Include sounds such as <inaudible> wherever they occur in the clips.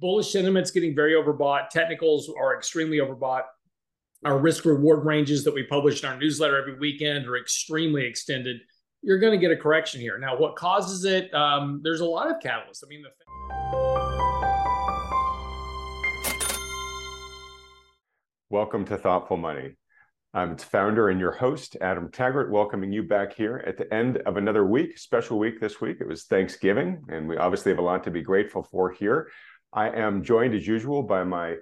bullish sentiment's getting very overbought. Technicals are extremely overbought. Our risk reward ranges that we publish in our newsletter every weekend are extremely extended. You're going to get a correction here. Now, what causes it? Um, there's a lot of catalysts. I mean, the Welcome to Thoughtful Money. I'm its founder and your host, Adam Taggart, welcoming you back here at the end of another week, special week this week. It was Thanksgiving, and we obviously have a lot to be grateful for here. I am joined as usual by my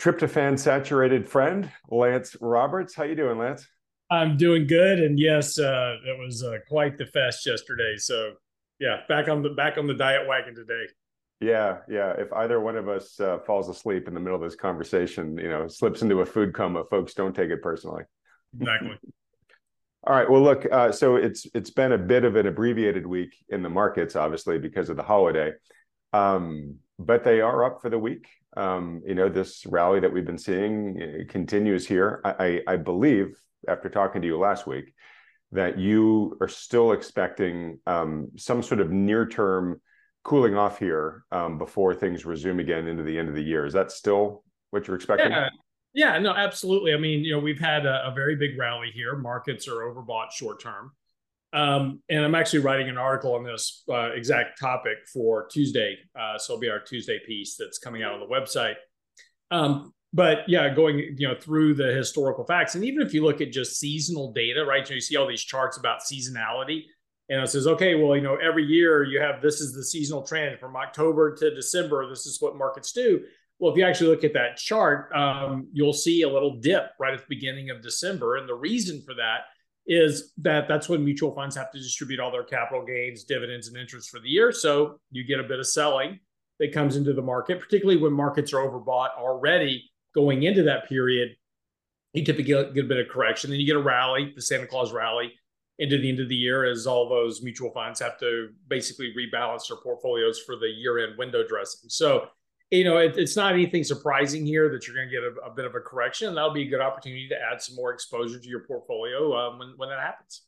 tryptophan saturated friend, Lance Roberts. How you doing, Lance? I'm doing good, and yes, uh, it was uh, quite the fest yesterday. So, yeah, back on the back on the diet wagon today. Yeah, yeah. If either one of us uh, falls asleep in the middle of this conversation, you know, slips into a food coma, folks don't take it personally. Exactly. <laughs> All right. Well, look. Uh, so it's it's been a bit of an abbreviated week in the markets, obviously because of the holiday. Um, but they are up for the week. Um, you know, this rally that we've been seeing uh, continues here. I, I, I believe, after talking to you last week, that you are still expecting um, some sort of near-term cooling off here um, before things resume again into the end of the year. Is that still what you're expecting? Yeah. Yeah, no, absolutely. I mean, you know, we've had a, a very big rally here. Markets are overbought short term. Um, and I'm actually writing an article on this uh, exact topic for Tuesday. Uh, so it'll be our Tuesday piece that's coming out on the website. Um, but yeah, going you know through the historical facts, and even if you look at just seasonal data, right? You, you see all these charts about seasonality, and it says, okay, well, you know, every year you have this is the seasonal trend from October to December. This is what markets do. Well, if you actually look at that chart, um, you'll see a little dip right at the beginning of December, and the reason for that is that that's when mutual funds have to distribute all their capital gains, dividends, and interest for the year. So you get a bit of selling that comes into the market, particularly when markets are overbought already going into that period. You typically get, a bit of correction. Then you get a rally, the Santa Claus rally, into the end of the year as all those mutual funds have to basically rebalance their portfolios for the year end window dressing. So you know, it, it's not anything surprising here that you're going to get a, a, bit of a correction. And that'll be a good opportunity to add some more exposure to your portfolio um, when, when that happens.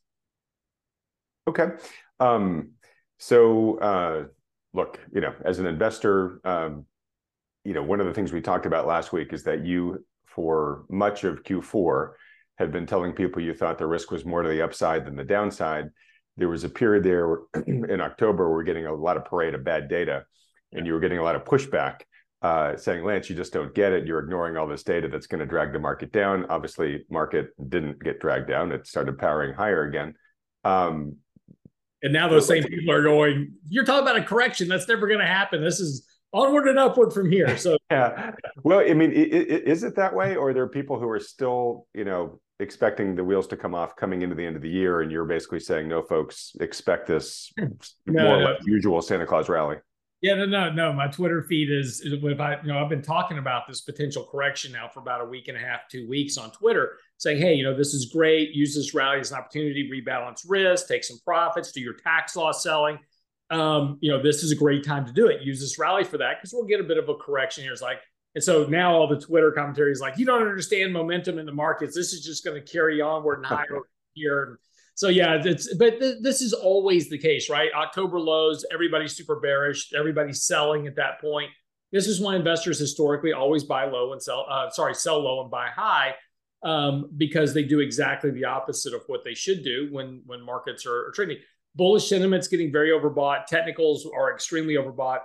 Okay. Um, so, uh, look, you know, as an investor, um, you know, one of the things we talked about last week is that you, for much of Q4, had been telling people you thought the risk was more to the upside than the downside. There was a period there <clears throat> in October where we're getting a lot of parade of bad data, and you were getting a lot of pushback uh, saying, Lance, you just don't get it. You're ignoring all this data that's going to drag the market down. Obviously, market didn't get dragged down. It started powering higher again. Um, and now those same people are going, you're talking about a correction. That's never going to happen. This is onward and upward from here. So <laughs> yeah. Well, I mean, is it that way? Or are there people who are still, you know, expecting the wheels to come off coming into the end of the year and you're basically saying, no, folks, expect this no, more no. or less usual Santa Claus rally? Yeah, no, no, no. My Twitter feed is, is if I, you know, I've been talking about this potential correction now for about a week and a half, two weeks on Twitter, saying, hey, you know, this is great. Use this rally as an opportunity, rebalance risk, take some profits, do your tax loss selling. Um, you know, this is a great time to do it. Use this rally for that because we'll get a bit of a correction here. It's like, and so now all the Twitter commentary is like, you don't understand momentum in the markets. This is just going to carry onward and higher <laughs> here. So yeah, it's but th- this is always the case, right? October lows, everybody's super bearish, everybody's selling at that point. This is why investors historically always buy low and sell. Uh, sorry, sell low and buy high, um, because they do exactly the opposite of what they should do when when markets are, are trading. Bullish sentiment's getting very overbought. Technicals are extremely overbought.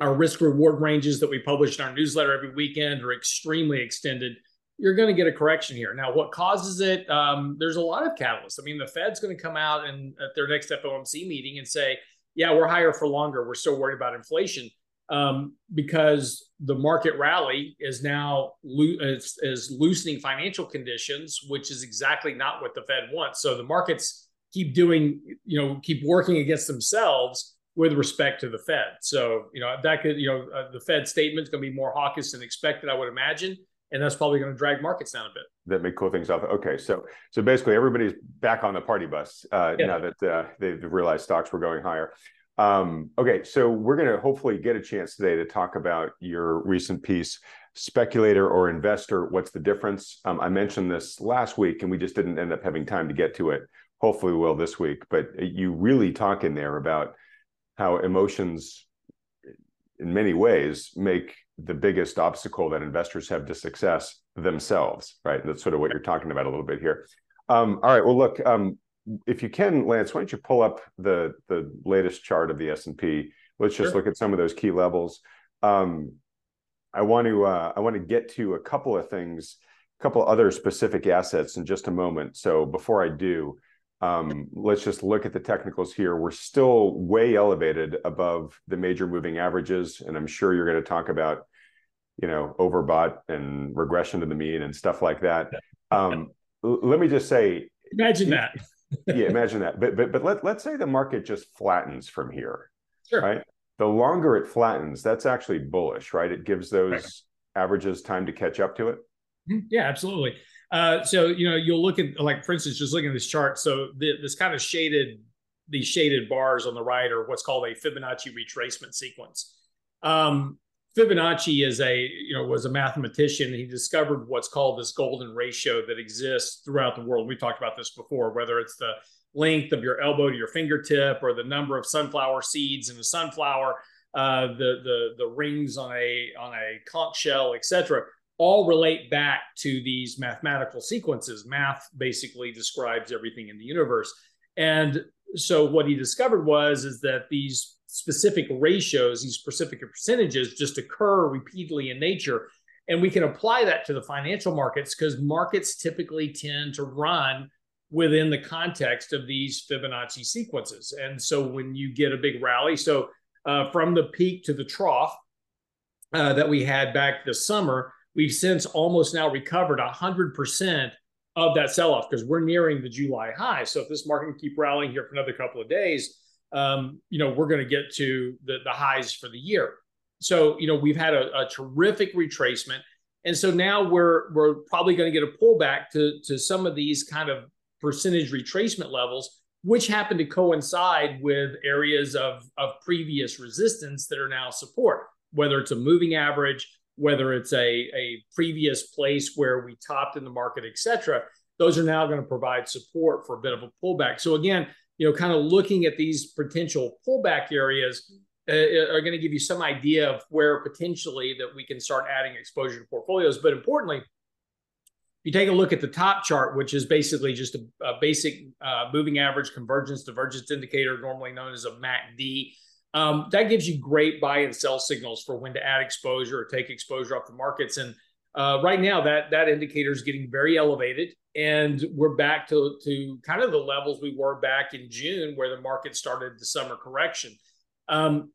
Our risk reward ranges that we publish in our newsletter every weekend are extremely extended you're going to get a correction here. Now, what causes it? Um, there's a lot of catalysts. I mean, the Fed's going to come out and at their next FOMC meeting and say, "Yeah, we're higher for longer. We're still worried about inflation." Um, because the market rally is now lo- is, is loosening financial conditions, which is exactly not what the Fed wants. So the markets keep doing, you know, keep working against themselves with respect to the Fed. So you know that could, you know, uh, the Fed statement is going to be more hawkish than expected, I would imagine and that's probably going to drag markets down a bit. That may cool things off. Okay, so so basically everybody's back on the party bus uh, yeah. now that uh, they've realized stocks were going higher. Um, okay, so we're going to hopefully get a chance today to talk about your recent piece, speculator or investor. What's the difference? Um, I mentioned this last week, and we just didn't end up having time to get to it. Hopefully, we will this week. But you really talk in there about how emotions in many ways make the biggest obstacle that investors have to success themselves, right? And that's sort of what you're talking about a little bit here. Um, all right. Well, look, um, if you can, Lance, why don't you pull up the the latest chart of the S and P? Let's just sure. look at some of those key levels. Um, I want to uh, I want to get to a couple of things, a couple other specific assets in just a moment. So before I do, um, let's just look at the technicals here. We're still way elevated above the major moving averages, and I'm sure you're going to talk about, you know, overbought and regression to the mean and stuff like that. Um, let me just say, imagine that. <laughs> yeah, imagine that. But but but let let's say the market just flattens from here, sure. right? The longer it flattens, that's actually bullish, right? It gives those right. averages time to catch up to it. Mm-hmm. Yeah, absolutely. Uh, so you know, you'll look at like, for instance, just looking at this chart. So the, this kind of shaded, these shaded bars on the right are what's called a Fibonacci retracement sequence. Um, Fibonacci is a you know was a mathematician. He discovered what's called this golden ratio that exists throughout the world. We talked about this before, whether it's the length of your elbow to your fingertip or the number of sunflower seeds in a sunflower, uh, the the the rings on a on a conch shell, etc all relate back to these mathematical sequences. Math basically describes everything in the universe. And so what he discovered was is that these specific ratios, these specific percentages just occur repeatedly in nature. And we can apply that to the financial markets because markets typically tend to run within the context of these Fibonacci sequences. And so when you get a big rally, so uh, from the peak to the trough uh, that we had back this summer, we've since almost now recovered 100% of that sell-off because we're nearing the July high. So if this market can keep rallying here for another couple of days, um, you know, we're going to get to the, the highs for the year. So, you know, we've had a, a terrific retracement. And so now we're we're probably going to get a pullback to, to some of these kind of percentage retracement levels, which happen to coincide with areas of, of previous resistance that are now support, whether it's a moving average, whether it's a, a previous place where we topped in the market, et cetera, those are now going to provide support for a bit of a pullback. So again, you know, kind of looking at these potential pullback areas uh, uh are going to give you some idea of where potentially that we can start adding exposure to portfolios. But importantly, if you take a look at the top chart, which is basically just a, a basic uh, moving average convergence divergence indicator, normally known as a MACD. Um, that gives you great buy and sell signals for when to add exposure or take exposure off the markets. And uh, right now, that that indicator is getting very elevated, and we're back to to kind of the levels we were back in June, where the market started the summer correction. Um,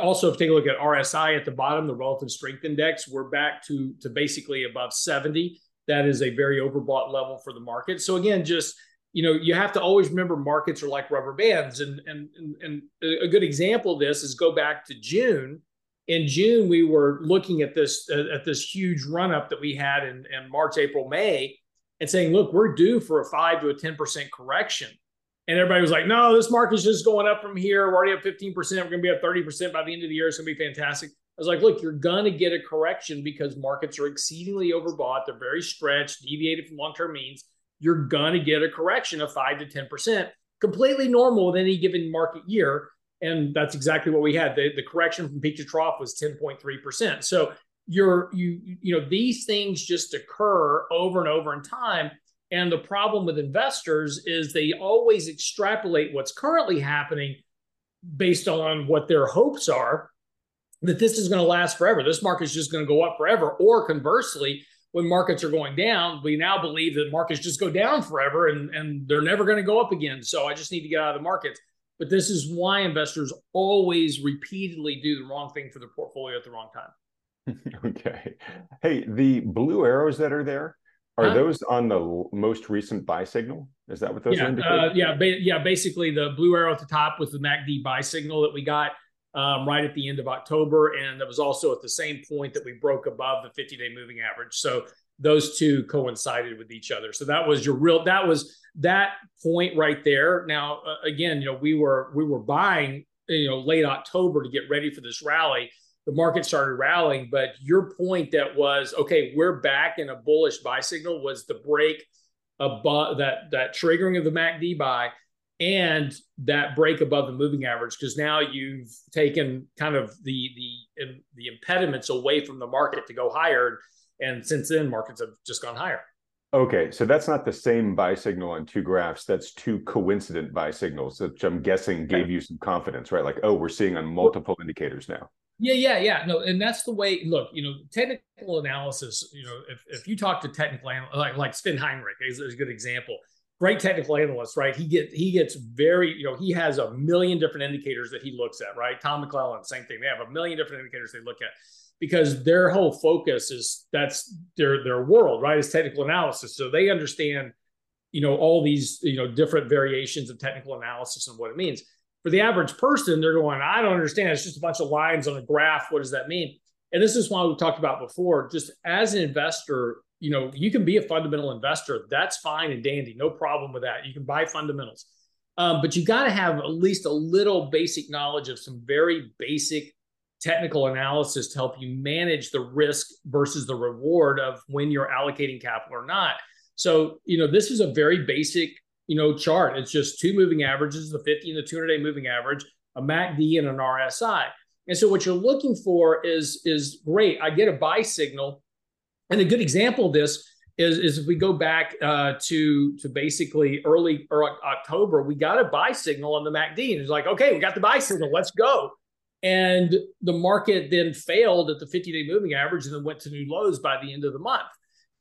also, if you take a look at RSI at the bottom, the relative strength index, we're back to to basically above 70. That is a very overbought level for the market. So again, just you know you have to always remember markets are like rubber bands. And and and a good example of this is go back to june. In june we were looking at this uh, at this huge run up that we had in, in march april may and saying look we're due for a 5 to a 10% correction. And everybody was like no this market's just going up from here. We're already at 15% we're going to be at 30% by the end of the year. It's going to be fantastic. I was like, look, you're going to get a correction because markets are exceedingly overbought. They're very stretched, deviated from long term means you're going to get a correction of 5 to 10%, completely normal with any given market year. And that's exactly what we had. The, the correction from peak to trough was 10.3%. So you're you you know these things just occur over and over in time and the problem with investors is they always extrapolate what's currently happening based on what their hopes are that this is going to last forever this market is just going to go up forever or conversely when markets are going down, we now believe that markets just go down forever and, and they're never going to go up again. So I just need to get out of the markets. But this is why investors always repeatedly do the wrong thing for their portfolio at the wrong time. <laughs> okay. Hey, the blue arrows that are there, are huh? those on the most recent buy signal? Is that what those yeah, are? Uh, yeah, ba- yeah. Basically, the blue arrow at the top was the MACD buy signal that we got um, right at the end of October. And it was also at the same point that we broke above the 50 day moving average. So those two coincided with each other. So that was your real, that was that point right there. Now, uh, again, you know, we were, we were buying, you know, late October to get ready for this rally. The market started rallying, but your point that was, okay, we're back in a bullish buy signal was the break above that, that triggering of the MACD buy and that break above the moving average because now you've taken kind of the the the impediments away from the market to go higher. And since then markets have just gone higher. Okay so that's not the same buy signal on two graphs. That's two coincident buy signals which i'm guessing gave you some confidence right? Like oh we're seeing on multiple indicators now. Yeah yeah yeah. No and that's the way look you know technical analysis you know if, if you talk to technical like like Sven Henrich is, is a good example great technical analyst, right? He get he gets very, you know, he has a million different indicators that he looks at, right? Tom McClellan, same thing. They have a million different indicators they look at because their whole focus is that's their their world, right? Is technical analysis. So they understand, you know, all these, you know, different variations of technical analysis and what it means. For the average person, they're going, I don't understand. It's just a bunch of lines on a graph. What does that mean? And this is why we talked about before. Just as an investor, you know, you can be a fundamental investor. That's fine and dandy. No problem with that. You can buy fundamentals. Um, but you got to have at least a little basic knowledge of some very basic technical analysis to help you manage the risk versus the reward of when you're allocating capital or not. So, you know, this is a very basic, you know, chart. It's just two moving averages, the 50 and the 200 day moving average, a MACD and an RSI. And so what you're looking for is is great. I get a buy signal and a good example of this is, is if we go back uh, to to basically early October, we got a buy signal on the MACD, and it's like, okay, we got the buy signal, let's go. And the market then failed at the 50-day moving average, and then went to new lows by the end of the month.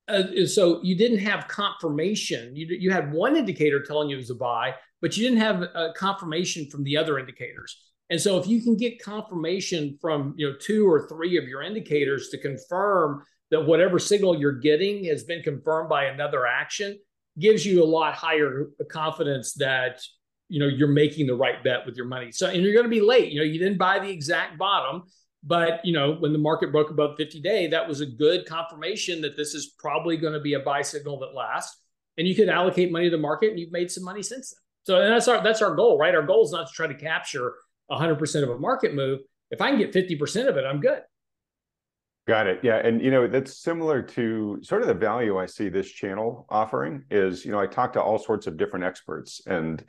Uh, so you didn't have confirmation. You you had one indicator telling you it was a buy, but you didn't have confirmation from the other indicators. And so if you can get confirmation from you know two or three of your indicators to confirm that whatever signal you're getting has been confirmed by another action gives you a lot higher confidence that you know you're making the right bet with your money. So and you're going to be late. You know you didn't buy the exact bottom but you know when the market broke above 50 day that was a good confirmation that this is probably going to be a buy signal that lasts and you could allocate money to the market and you've made some money since then. So and that's our that's our goal right? Our goal is not to try to capture 100% of a market move. If i can get 50% of it i'm good Got it. Yeah. And, you know, that's similar to sort of the value I see this channel offering is, you know, I talk to all sorts of different experts and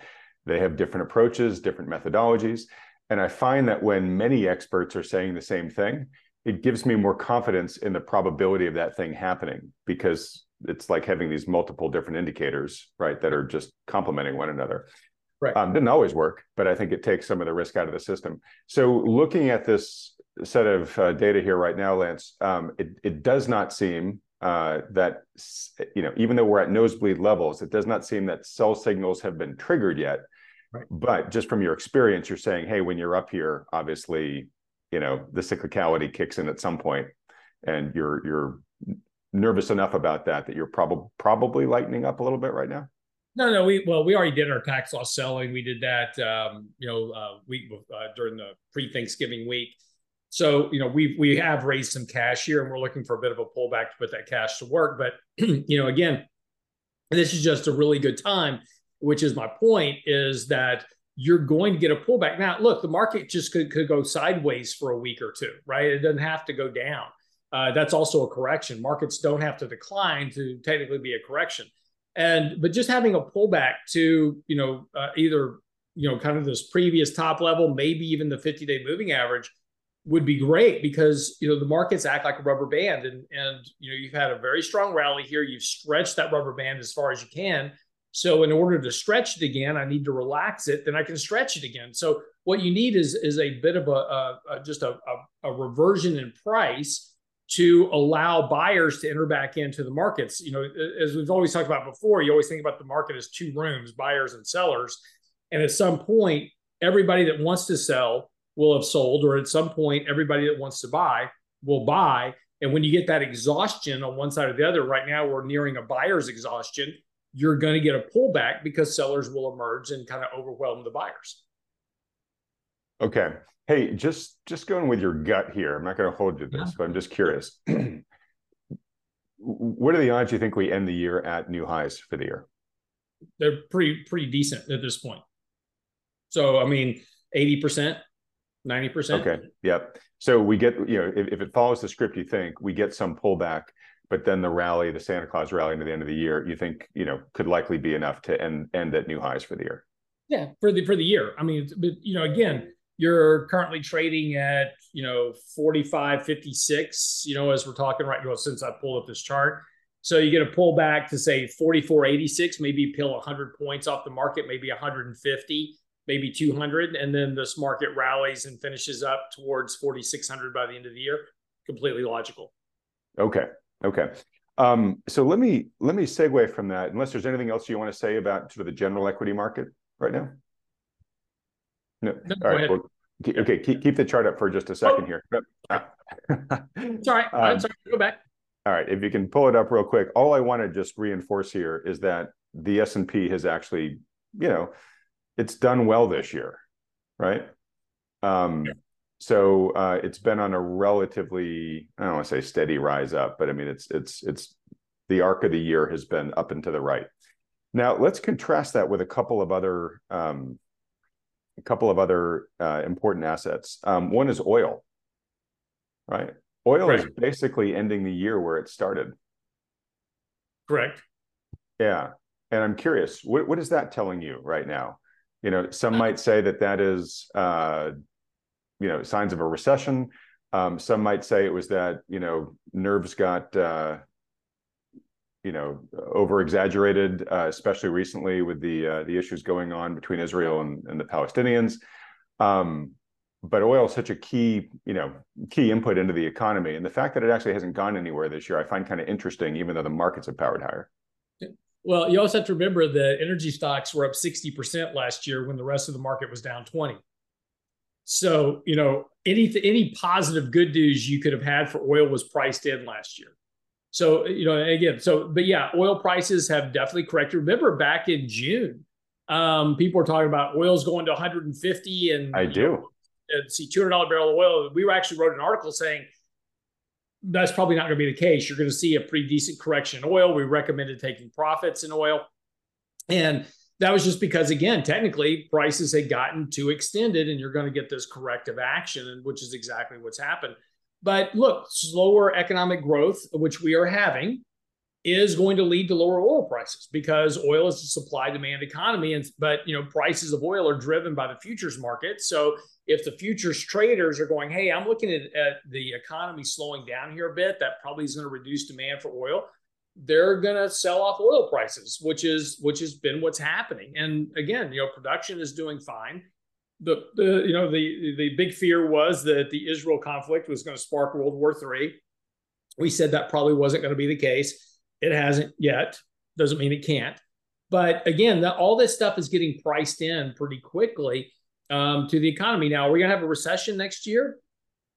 they have different approaches, different methodologies. And I find that when many experts are saying the same thing, it gives me more confidence in the probability of that thing happening because it's like having these multiple different indicators, right, that are just complementing one another. Right. Um, didn't always work, but I think it takes some of the risk out of the system. So looking at this set of uh, data here right now, Lance, um, it, it does not seem uh, that, you know, even though we're at nosebleed levels, it does not seem that sell signals have been triggered yet. Right. But just from your experience, you're saying, hey, when you're up here, obviously, you know, the cyclicality kicks in at some point, and you're you're nervous enough about that that you're probably probably lightening up a little bit right now. No, no, we well, we already did our tax loss selling. We did that, um, you know, uh, week uh, during the pre-Thanksgiving week. So, you know, we we have raised some cash here and we're looking for a bit of a pullback to put that cash to work. But, <clears throat> you know, again, this is just a really good time, which is my point is that you're going to get a pullback. Now, look, the market just could, could go sideways for a week or two, right? It doesn't have to go down. Uh, that's also a correction. Markets don't have to decline to technically be a correction. And but just having a pullback to, you know, uh, either, you know, kind of this previous top level, maybe even the 50 day moving average would be great because you know the markets act like a rubber band and and you know you've had a very strong rally here. You've stretched that rubber band as far as you can. So in order to stretch it again i need to relax it then i can stretch it again. So what you need is is a bit of a, a, a just a, a, a reversion in price to allow buyers to enter back into the markets. You know as we've always talked about before you always think about the market as two rooms buyers and sellers. And at some point everybody that wants to sell will have sold, or at some point, everybody that wants to buy will buy. And when you get that exhaustion on one side or the other, right now we're nearing a buyer's exhaustion, you're going to get a pullback because sellers will emerge and kind of overwhelm the buyers. Okay. Hey, just just going with your gut here. I'm not going to hold you to this, yeah. but I'm just curious. <clears throat> what are the odds you think we end the year at new highs for the year? They're pretty pretty decent at this point. So I mean, 80%, 90%. Okay. Yep. So we get, you know, if, if it follows the script you think, we get some pullback, but then the rally, the Santa Claus rally into the end of the year, you think, you know, could likely be enough to end end at new highs for the year. Yeah, for the for the year. I mean, but you know, again, you're currently trading at you know 45 56 you know as we're talking right now since i pulled up this chart so you get a pullback to say 44 86 maybe peel 100 points off the market maybe 150 maybe 200 and then this market rallies and finishes up towards 4600 by the end of the year completely logical okay okay um, so let me let me segue from that unless there's anything else you want to say about sort of the general equity market right now no. no All right. Well, okay. Keep, keep the chart up for just a second oh. here. <laughs> sorry. Um, sorry. Go back. All right. If you can pull it up real quick. All I want to just reinforce here is that the S&P has actually, you know, it's done well this year, right? Um, yeah. So uh, it's been on a relatively, I don't want to say steady rise up, but I mean, it's it's it's the arc of the year has been up and to the right. Now let's contrast that with a couple of other um, a couple of other uh, important assets. Um, one is oil, right? Oil right. is basically ending the year where it started. Correct. Yeah, and I'm curious, what what is that telling you right now? You know, some might say that that is, uh, you know, signs of a recession. Um, some might say it was that you know nerves got uh, you know over exaggerated, uh, especially recently with the uh, the issues going on between Israel and, and the Palestinians. Um, but oil is such a key you know key input into the economy, and the fact that it actually hasn't gone anywhere this year, I find kind of interesting, even though the markets have powered higher. Well, you also have to remember that energy stocks were up 60% last year when the rest of the market was down 20. So, you know, any any positive good news you could have had for oil was priced in last year. So, you know, again, so, but yeah, oil prices have definitely corrected. Remember back in June, um, people were talking about oil's going to 150 and I do. Know, see $200 barrel of oil. We actually wrote an article saying that's probably not going to be the case. You're going to see a pretty decent correction in oil. We recommended taking profits in oil. And that was just because, again, technically prices had gotten too extended and you're going to get this corrective action, which is exactly what's happened. But look, slower economic growth, which we are having, is going to lead to lower oil prices because oil is a supply demand economy and but you know prices of oil are driven by the futures market so if the futures traders are going hey i'm looking at, at the economy slowing down here a bit that probably is going to reduce demand for oil they're going to sell off oil prices which is which has been what's happening and again you know production is doing fine the, the you know the the big fear was that the Israel conflict was going to spark World War III. We said that probably wasn't going to be the case. It hasn't yet. Doesn't mean it can't. But again, the, all this stuff is getting priced in pretty quickly um, to the economy. Now, are we going to have a recession next year?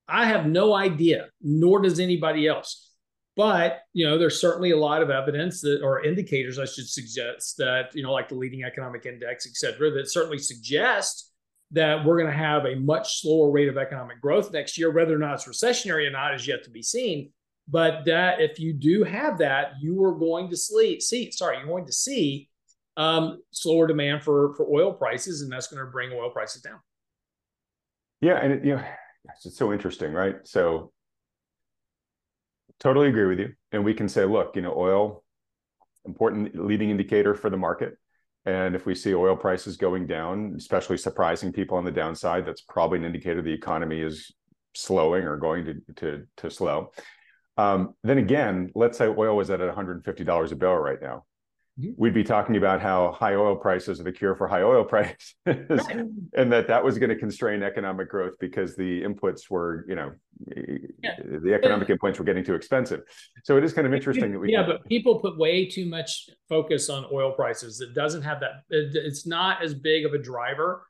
I have no idea, nor does anybody else. But you know, there's certainly a lot of evidence that, or indicators, I should suggest that you know, like the leading economic index, et cetera, that certainly suggest that we're going to have a much slower rate of economic growth next year. Whether or not it's recessionary or not is yet to be seen. But that if you do have that, you are going to see sorry, you're going to see um, slower demand for for oil prices, and that's going to bring oil prices down. Yeah, and it, you know, it's so interesting, right? So, totally agree with you, and we can say, look, you know, oil important leading indicator for the market and if we see oil prices going down, especially surprising people on the downside, that's probably an indicator the economy is slowing or going to to, to slow. Um, then again, let's say oil was at $150 a barrel right now. Mm-hmm. We'd be talking about how high oil prices are the cure for high oil <laughs> prices, right. and that that was going to constrain economic growth because the inputs were, you know, yeah. the economic inputs were getting too expensive. So it is kind of interesting that we. Yeah, but people put way too much focus on oil prices. It doesn't have that. It's not as big of a driver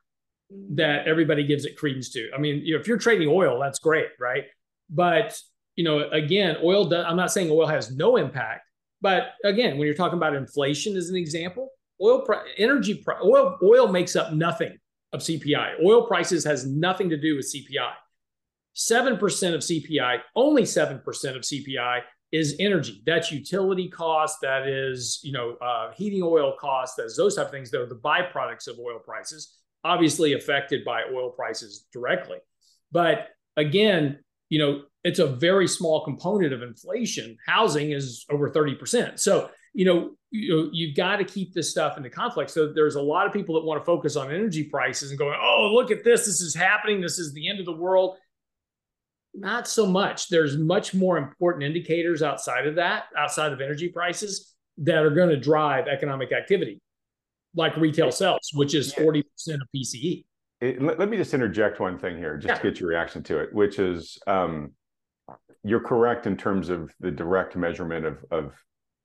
that everybody gives it credence to. I mean, you know, if you're trading oil, that's great, right? But you know, again, oil. Does, I'm not saying oil has no impact but again, when you're talking about inflation as an example, oil energy oil oil makes up nothing of CPI. Oil prices has nothing to do with CPI. 7% of CPI, only 7% of CPI is energy. That's utility cost, that is, you know, uh, heating oil costs, that's those type of things that are the byproducts of oil prices, obviously affected by oil prices directly. But again, you know, it's a very small component of inflation. Housing is over 30%. So, you know, you, you've got to keep this stuff into conflict. So there's a lot of people that want to focus on energy prices and going, oh, look at this. This is happening. This is the end of the world. Not so much. There's much more important indicators outside of that, outside of energy prices, that are going to drive economic activity, like retail sales, which is 40% of PCE. It, let, let, me just interject one thing here, just yeah. to get your reaction to it, which is um, you're correct in terms of the direct measurement of, of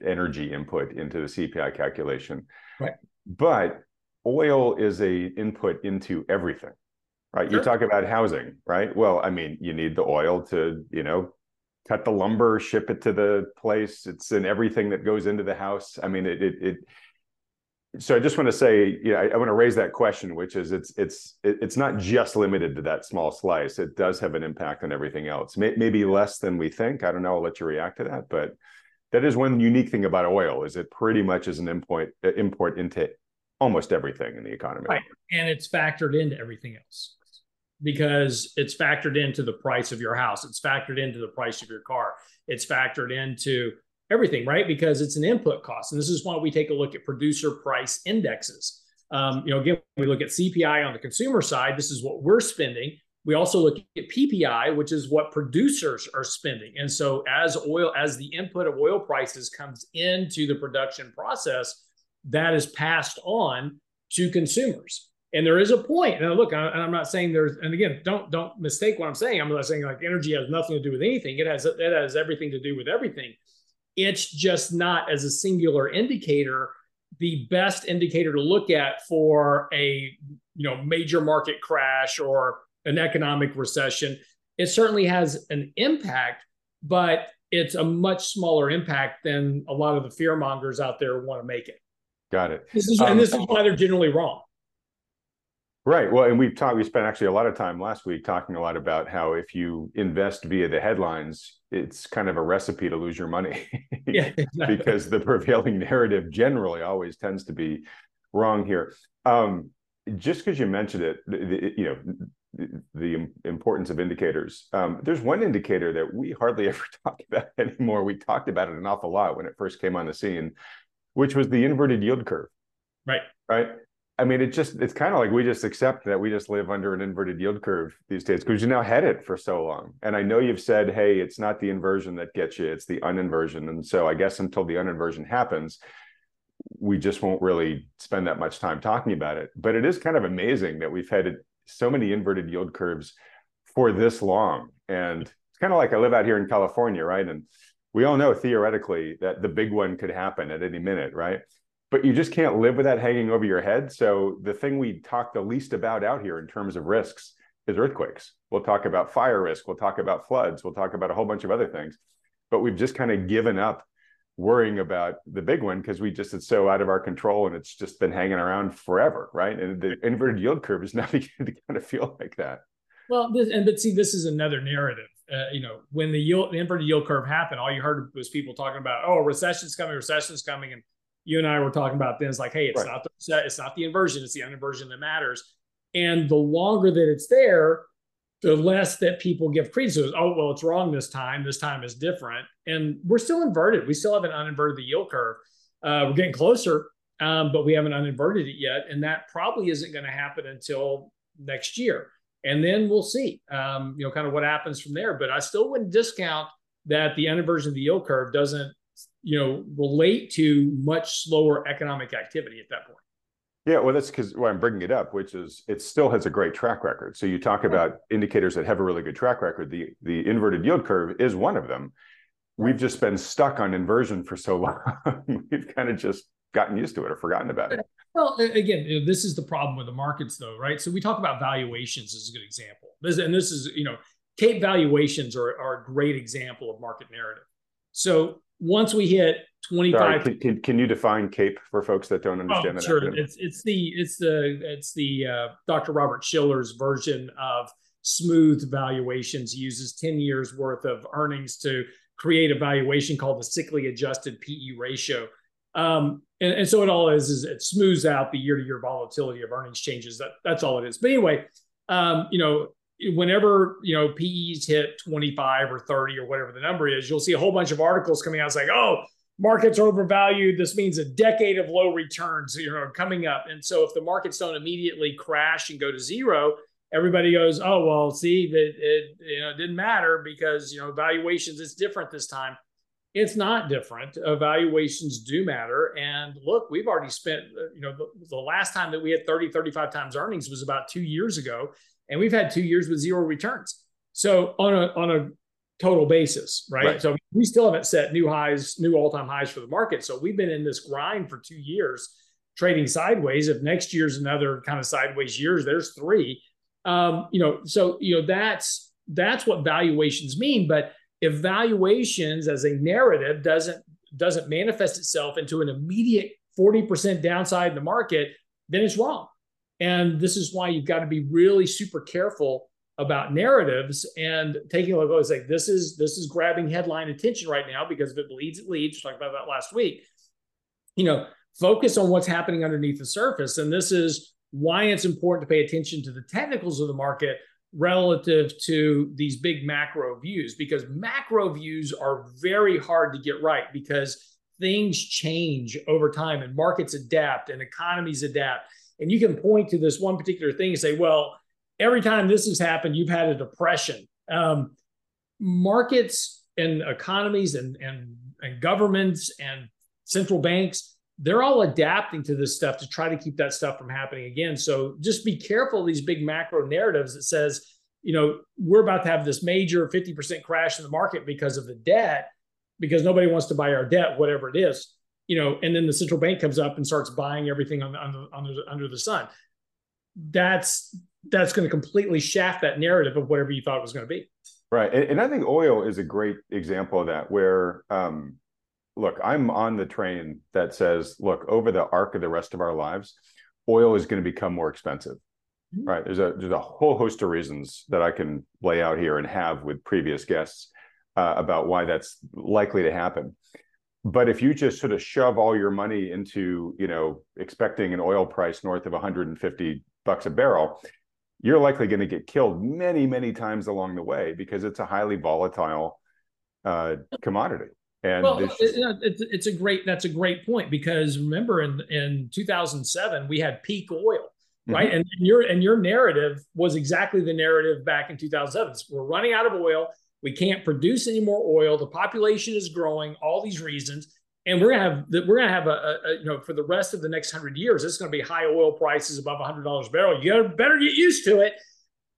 energy input into the CPI calculation. Right. But oil is a input into everything. Right. Sure. You talk about housing, right? Well, I mean, you need the oil to, you know, cut the lumber, ship it to the place. It's in everything that goes into the house. I mean, it it, it so I just want to say, yeah, I, I, want to raise that question, which is it's it's it's not just limited to that small slice. It does have an impact on everything else. May, maybe less than we think. I don't know. I'll let you react to that, but that is one unique thing about oil is it pretty much is an import uh, import into almost everything in the economy. Right, and it's factored into everything else because it's factored into the price of your house. It's factored into the price of your car. It's factored into everything, right? Because it's an input cost. And this is why we take a look at producer price indexes. Um, you know, again, we look at CPI on the consumer side. This is what we're spending. We also look at PPI, which is what producers are spending. And so, as oil, as the input of oil prices comes into the production process, that is passed on to consumers. And there is a point. Now, look, I, I'm not saying there's, and again, don't don't mistake what I'm saying. I'm not saying like energy has nothing to do with anything. It has it has everything to do with everything. It's just not as a singular indicator the best indicator to look at for a you know major market crash or an economic recession. It certainly has an impact, but it's a much smaller impact than a lot of the fear mongers out there want to make it. Got it. This is, um, and this is why they're generally wrong. Right. Well, and we've talked, we spent actually a lot of time last week talking a lot about how if you invest via the headlines, it's kind of a recipe to lose your money. <laughs> yeah, <laughs> exactly. because the prevailing narrative generally always tends to be wrong here. Um, just because you mentioned it, the, you know, the, importance of indicators. Um, there's one indicator that we hardly <laughs> ever talk about anymore. We talked about it an awful lot when it first came on the scene, which was the inverted yield curve. Right. Right. I mean, it just it's kind of like we just accept that we just live under an inverted yield curve these days because you now had it for so long. And I know you've said, hey, it's not the inversion that gets you, it's the uninversion. And so I guess until the uninversion happens, we just won't really spend that much time talking about it. But it is kind of amazing that we've had so many inverted yield curves for this long. And it's kind of like I live out here in California, right? And we all know theoretically that the big one could happen at any minute, right? But you just can't live with that hanging over your head. So the thing we talk the least about out here in terms of risks is earthquakes. We'll talk about fire risk, we'll talk about floods, we'll talk about a whole bunch of other things. But we've just kind of given up worrying about the big one because we just it's so out of our control and it's just been hanging around forever, right? And the inverted yield curve is <laughs> now beginning to kind of feel like that. Well, this, and but see, this is another narrative. Uh, you know, when the yield, the inverted yield curve happened, all you heard was people talking about, "Oh, recession's coming, recession's coming," and you and I were talking about things like, hey, it's right. not the it's not the inversion, it's the uninversion that matters. And the longer that it's there, the less that people give credence to it. Oh, well, it's wrong this time. This time is different. And we're still inverted. We still haven't uninverted the yield curve. Uh, we're getting closer, um, but we haven't uninverted it yet. And that probably isn't going to happen until next year. And then we'll see, um, you know, kind of what happens from there. But I still wouldn't discount that the uninversion of the yield curve doesn't you know, relate to much slower economic activity at that point. Yeah, well, that's because why I'm bringing it up, which is it still has a great track record. So you talk about indicators that have a really good track record. The the inverted yield curve is one of them. We've just been stuck on inversion for so <laughs> long. We've kind of just gotten used to it or forgotten about it. Well, again, this is the problem with the markets, though, right? So we talk about valuations as a good example. This, and this is, you know, CAPE valuations are, are a great example of market narrative. So once we hit 25 Sorry, can, can, can, you define cape for folks that don't understand oh, that sure. it's it's the it's the it's the uh, dr robert shiller's version of smooth valuations. He uses 10 years worth of earnings to create a valuation called the cyclically adjusted pe ratio. Um, and, and, so it all is is it smooths out the year to year volatility of earnings changes. That that's all it is. But anyway um, you know whenever you know PEs hit 25 or 30 or whatever the number is, you'll see a whole bunch of articles coming out saying, "Oh, markets are overvalued. This means a decade of low returns, you know, coming up. And so if the markets don't immediately crash and go to zero, everybody goes, oh well, see that it you know didn't matter because you know valuations it's different this time. It's not different. Uh, Evaluations do matter. And look, we've already spent, uh, you know, the, the last time that we had 30, 35 times earnings was about two years ago. And we've had two years with zero returns. So on a on a total basis, right? right? So we still haven't set new highs, new all-time highs for the market. So we've been in this grind for two years, trading sideways. If next year's another kind of sideways years, there's three. Um, you know, so you know that's that's what valuations mean. But if valuations as a narrative doesn't doesn't manifest itself into an immediate 40% downside in the market, then it's wrong. And this is why you've got to be really super careful about narratives and taking a look at like this is this is grabbing headline attention right now because if it bleeds, it leads. We talked about that last week. You know, focus on what's happening underneath the surface. And this is why it's important to pay attention to the technicals of the market relative to these big macro views because macro views are very hard to get right because things change over time and markets adapt and economies adapt. And you can point to this one particular thing and say, well, every time this has happened, you've had a depression. Um, markets and economies and, and, and governments and central banks, they're all adapting to this stuff to try to keep that stuff from happening again. So just be careful of these big macro narratives that says, you know, we're about to have this major 50% crash in the market because of the debt, because nobody wants to buy our debt, whatever it is, you know, and then the central bank comes up and starts buying everything on, on the, under, under the sun. That's that's going to completely shaft that narrative of whatever you thought it was going to be. Right. And, and I think oil is a great example of that, where, um, look, I'm on the train that says, look, over the arc of the rest of our lives, oil is going to become more expensive. Mm-hmm. Right. There's a there's a whole host of reasons that I can lay out here and have with previous guests uh, about why that's likely to happen. But if you just sort of shove all your money into, you know, expecting an oil price north of 150 bucks a barrel, you're likely going to get killed many, many times along the way because it's a highly volatile uh, commodity. And well, just... it's, it's a great that's a great point because remember in in 2007 we had peak oil, right? Mm-hmm. And, and your and your narrative was exactly the narrative back in 2007. We're running out of oil. We can't produce any more oil. The population is growing. All these reasons and we're gonna have we're gonna have a, a, you know for the rest of the next hundred years, it's gonna be high oil prices above hundred dollars a barrel. You better get used to it.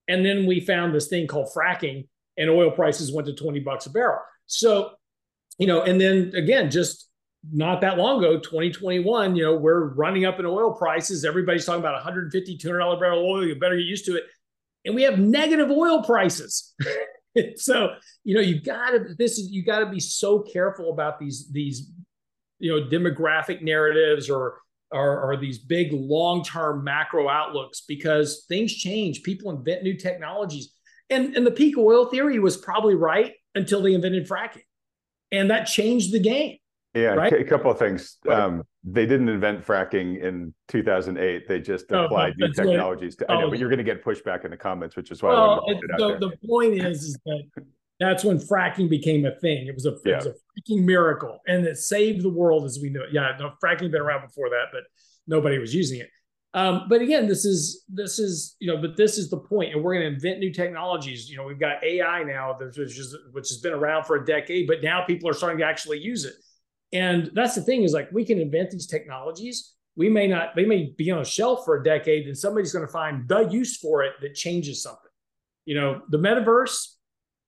And then we found this thing called fracking, and oil prices went to twenty bucks a barrel. So, you know, and then again, just not that long ago, 2021, you know, we're running up in oil prices. Everybody's talking about 150, 200 dollar barrel oil. You better get used to it. And we have negative oil prices. <laughs> <laughs> so, you know, you gotta this is you gotta be so careful about these these you know demographic narratives or or, or these big long-term macro outlooks because things change. People invent new technologies. And and the peak oil theory was probably right until they invented fracking. And that changed the game yeah right? a couple of things um, they didn't invent fracking in 2008 they just oh, applied new technologies to, i know oh, but you're going to get pushback in the comments which is why well, the, the point is, is that that's when fracking became a thing. It was a, yeah. it was a freaking miracle, and it saved the world as we know it. Yeah, no, fracking had been around before that, but nobody was using it. Um, but again, this is this is you know, but this is the point, and we're going to invent new technologies. You know, we've got AI now, which is which has been around for a decade, but now people are starting to actually use it. And that's the thing is like we can invent these technologies. We may not, they may be on a shelf for a decade, and somebody's going to find the use for it that changes something. You know, the metaverse,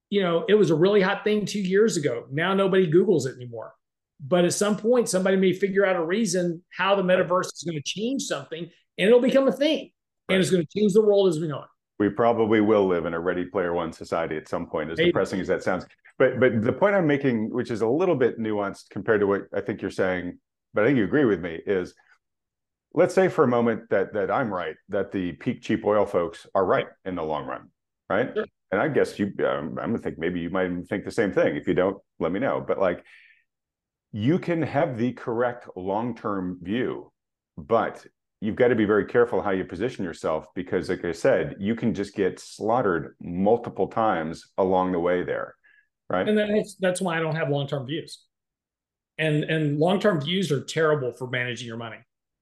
you know, it was a really hot thing two years ago. Now nobody Googles it anymore. But at some point, somebody may figure out a reason how the metaverse is going to change something and it'll become a thing and it's going to change the world as we know it. We probably will live in a ready player one society at some point, as depressing as that sounds. But but the point I'm making, which is a little bit nuanced compared to what I think you're saying, but I think you agree with me, is let's say for a moment that that I'm right, that the peak cheap oil folks are right in the long run, right? Sure and I guess you, um, I'm gonna think maybe you might think the same thing. If you don't, let me know. But like, you can have the correct long-term view, but you've got to be very careful how you position yourself because, like I said, you can just get slaughtered multiple times along the way there, right? And that's that's why I don't have long-term views. And and long-term views are terrible for managing your money.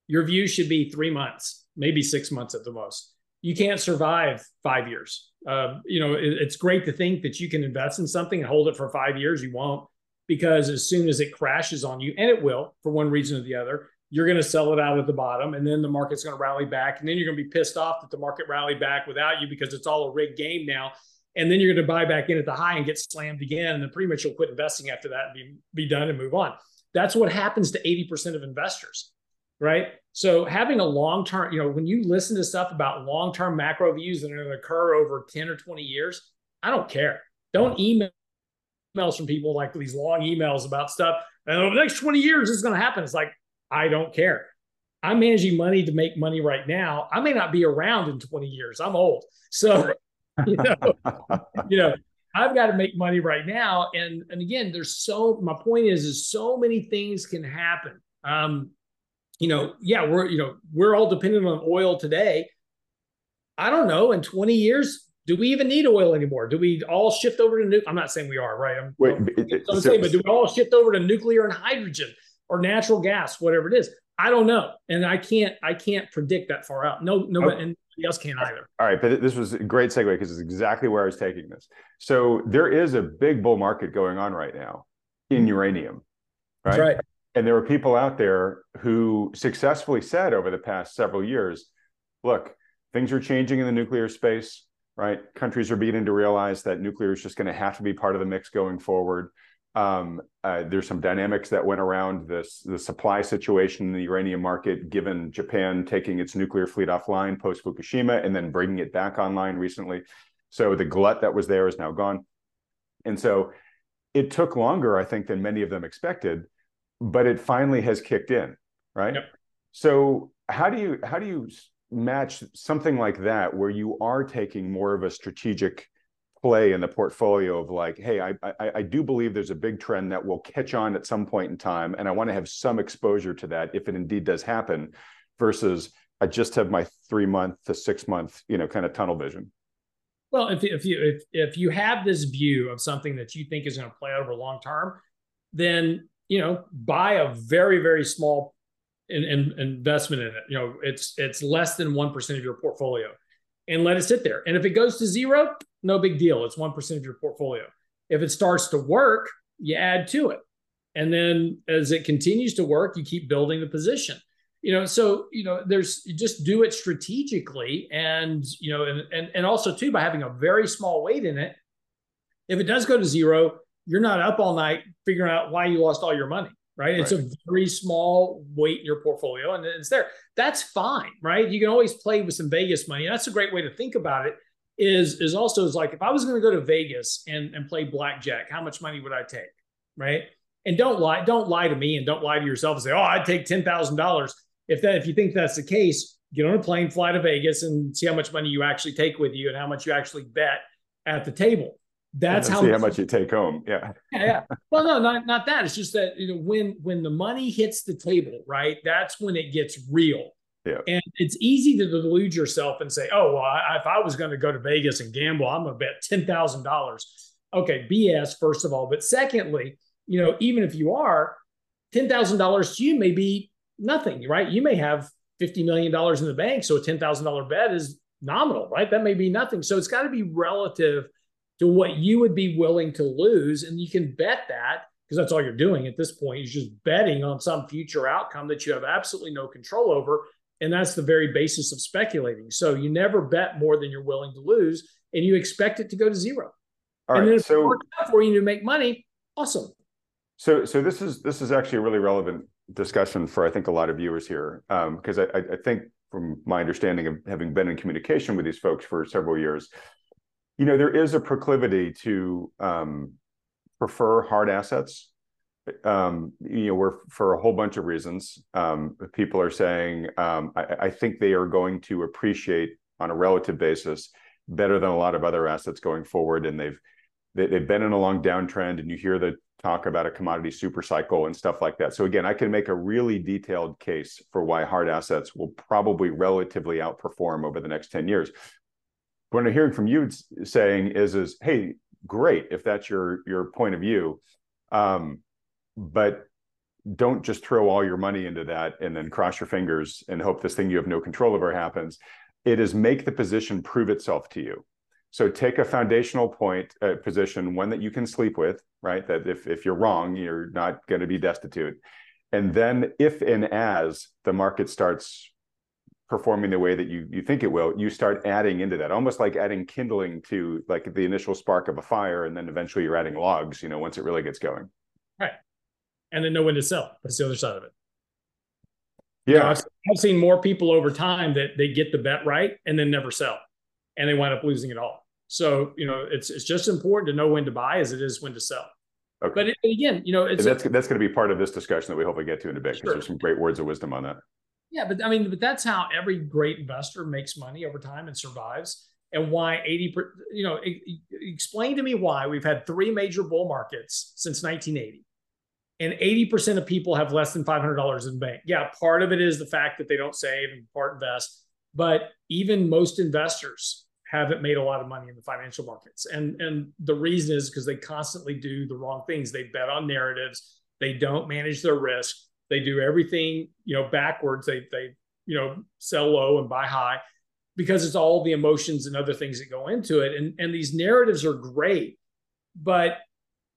Your view should be three months, maybe six months at the most. You can't survive five years. Uh, you know, it, it's great to think that you can invest in something and hold it for five years. You won't, because as soon as it crashes on you, and it will for one reason or the other, you're going to sell it out at the bottom, and then the market's going to rally back, and then you're going to be pissed off that the market rallied back without you because it's all a rigged game now. And then you're going to buy back in at the high and get slammed again, and then pretty much you'll quit investing after that and be be done and move on. That's what happens to 80% of investors right? So having a long term, you know, when you listen to stuff about long term macro views that are going to occur over 10 or 20 years, I don't care. Don't mm. email emails from people like these long emails about stuff. And over the next 20 years, it's going to happen. It's like, I don't care. I'm managing money to make money right now. I may not be around in 20 years. I'm old. So, <laughs> you know, <laughs> you know, I've got to make money right now. And and again, there's so my point is is so many things can happen. Um, you know, yeah, we're you know we're all dependent on oil today. I don't know. In 20 years, do we even need oil anymore? Do we all shift over to nuclear? I'm not saying we are, right? I'm, Wait, I'm, I'm so, saying, but do we all shift over to nuclear and hydrogen or natural gas, whatever it is? I don't know, and I can't I can't predict that far out. No, no, okay. and nobody else can either. All right, but this was a great segue because it's exactly where I was taking this. So there is a big bull market going on right now in uranium, right? That's right. And there were people out there who successfully said over the past several years, look, things are changing in the nuclear space, right? Countries are beginning to realize that nuclear is just going to have to be part of the mix going forward. Um, uh, there's some dynamics that went around this the supply situation in the uranium market, given Japan taking its nuclear fleet offline post Fukushima and then bringing it back online recently. So the glut that was there is now gone, and so it took longer, I think, than many of them expected but it finally has kicked in, right? Yep. So how do you how do you match something like that where you are taking more of a strategic play in the portfolio of like, hey, I, I, I do believe there's a big trend that will catch on at some point in time, and I want to have some exposure to that if it indeed does happen, versus I just have my three month to six month, you know, kind of tunnel vision. Well, if if you if if you have this view of something that you think is going to play out over long term, then you know, buy a very, very small in, in, investment in it. You know, it's it's less than one percent of your portfolio, and let it sit there. And if it goes to zero, no big deal. It's one percent of your portfolio. If it starts to work, you add to it, and then as it continues to work, you keep building the position. You know, so you know, there's you just do it strategically, and you know, and and and also too by having a very small weight in it. If it does go to zero, you're not up all night figuring out why you lost all your money, right? right. It's a very small weight in your portfolio and it's there. That's fine, right? You can always play with some Vegas money. That's a great way to think about it. Is is also is like if I was going to go to Vegas and, and play blackjack, how much money would I take? Right. And don't lie, don't lie to me and don't lie to yourself and say, Oh, I'd take ten thousand dollars. If that if you think that's the case, get on a plane, fly to Vegas and see how much money you actually take with you and how much you actually bet at the table that's how see how much you take home. Yeah. yeah, yeah. Well, no, not not that. It's just that you know when when the money hits the table, right? That's when it gets real. Yeah. And it's easy to delude yourself and say, "Oh, well, I, if I was going to go to Vegas and gamble, I'm going to bet ten thousand dollars." Okay, BS. First of all, but secondly, you know, even if you are, ten thousand dollars to you may be nothing, right? You may have fifty million dollars in the bank, so a ten thousand dollar bet is nominal, right? That may be nothing. So it's got to be relative to what you would be willing to lose. And you can bet that because that's all you're doing at this point is just betting on some future outcome that you have absolutely no control over. And that's the very basis of speculating. So you never bet more than you're willing to lose and you expect it to go to zero. All and right, then if so, it works out for you to make money, awesome. So so this is this is actually a really relevant discussion for I think a lot of viewers here. because um, I, I think from my understanding of having been in communication with these folks for several years, you know, there is a proclivity to um, prefer hard assets. Um, you know, we're for a whole bunch of reasons. Um, people are saying, um, I, I, think they are going to appreciate on a relative basis better than a lot of other assets going forward, and they've they, they've been in a long downtrend, and you hear the talk about a commodity super cycle and stuff like that. So again, I can make a really detailed case for why hard assets will probably relatively outperform over the next 10 years what I'm hearing from you saying is, is hey, great if that's your your point of view, um, but don't just throw all your money into that and then cross your fingers and hope this thing you have no control over happens. It is make the position prove itself to you. So take a foundational point uh, position, one that you can sleep with, right? That if if you're wrong, you're not going to be destitute. And then if and as the market starts performing the way that you you think it will, you start adding into that, almost like adding kindling to like the initial spark of a fire, and then eventually you're adding logs. You know, once it really gets going. Right, and then know when to sell. That's the other side of it. Yeah, you know, I've, I've seen more people over time that they get the bet right and then never sell, and they wind up losing it all. So you know, it's it's just important to know when to buy as it is when to sell. Okay. But it, again, you know, it's and that's that's going to be part of this discussion that we hope hopefully get to in a bit because sure. there's some great words of wisdom on that. Yeah, but I mean, but that's how every great investor makes money over time and survives. And why 80, you know, explain to me why we've had three major bull markets since 1980 and 80% of people have less than $500 in bank. Yeah, part of it is the fact that they don't save and part invest, but even most investors haven't made a lot of money in the financial markets. And and the reason is because they constantly do the wrong things. They bet on narratives, they don't manage their risk, they do everything, you know, backwards. They they, you know, sell low and buy high because it's all the emotions and other things that go into it. And and these narratives are great, but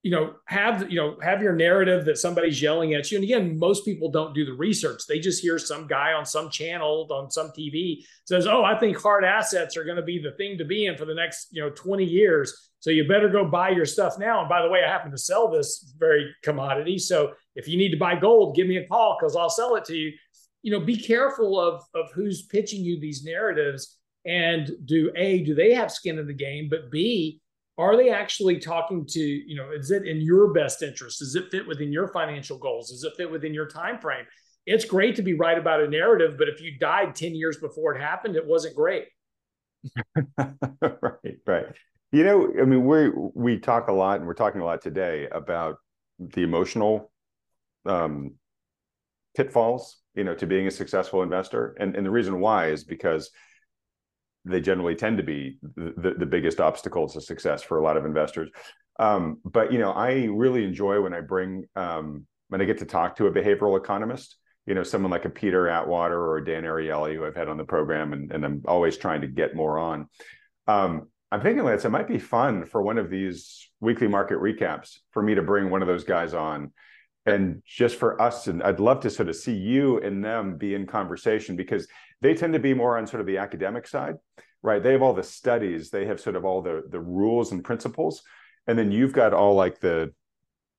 you know have you know have your narrative that somebody's yelling at you. And again most people don't do the research. They just hear some guy on some channel on some tv says oh i think hard assets are going to be the thing to be in for the next you know 20 years. So you better go buy your stuff now. And by the way i happen to sell this very commodity. So if you need to buy gold give me a call because i'll sell it to you. You know be careful of of who's pitching you these narratives. And do a do they have skin in the game? But b are they actually talking to you know is it in your best interest? Does it fit within your financial goals? Does it fit within your time frame it's great to be right about a narrative but if you died 10 years before it happened it wasn't great. <laughs> Right right. You know i mean we we talk a lot and we're talking a lot today about the emotional um, pitfalls you know to being a successful investor. And and the reason why is because they generally tend to be the, the biggest obstacles to success for a lot of investors. Um, but you know, I really enjoy when I bring um, when I get to talk to a behavioral economist. You know, someone like a Peter Atwater or Dan Ariely, who I've had on the program, and, and I'm always trying to get more on. Um, I'm thinking, Lance, it might be fun for one of these weekly market recaps for me to bring one of those guys on and just for us and i'd love to sort of see you and them be in conversation because they tend to be more on sort of the academic side right? They have all the studies they have sort of all the the rules and principles and then you've got all like the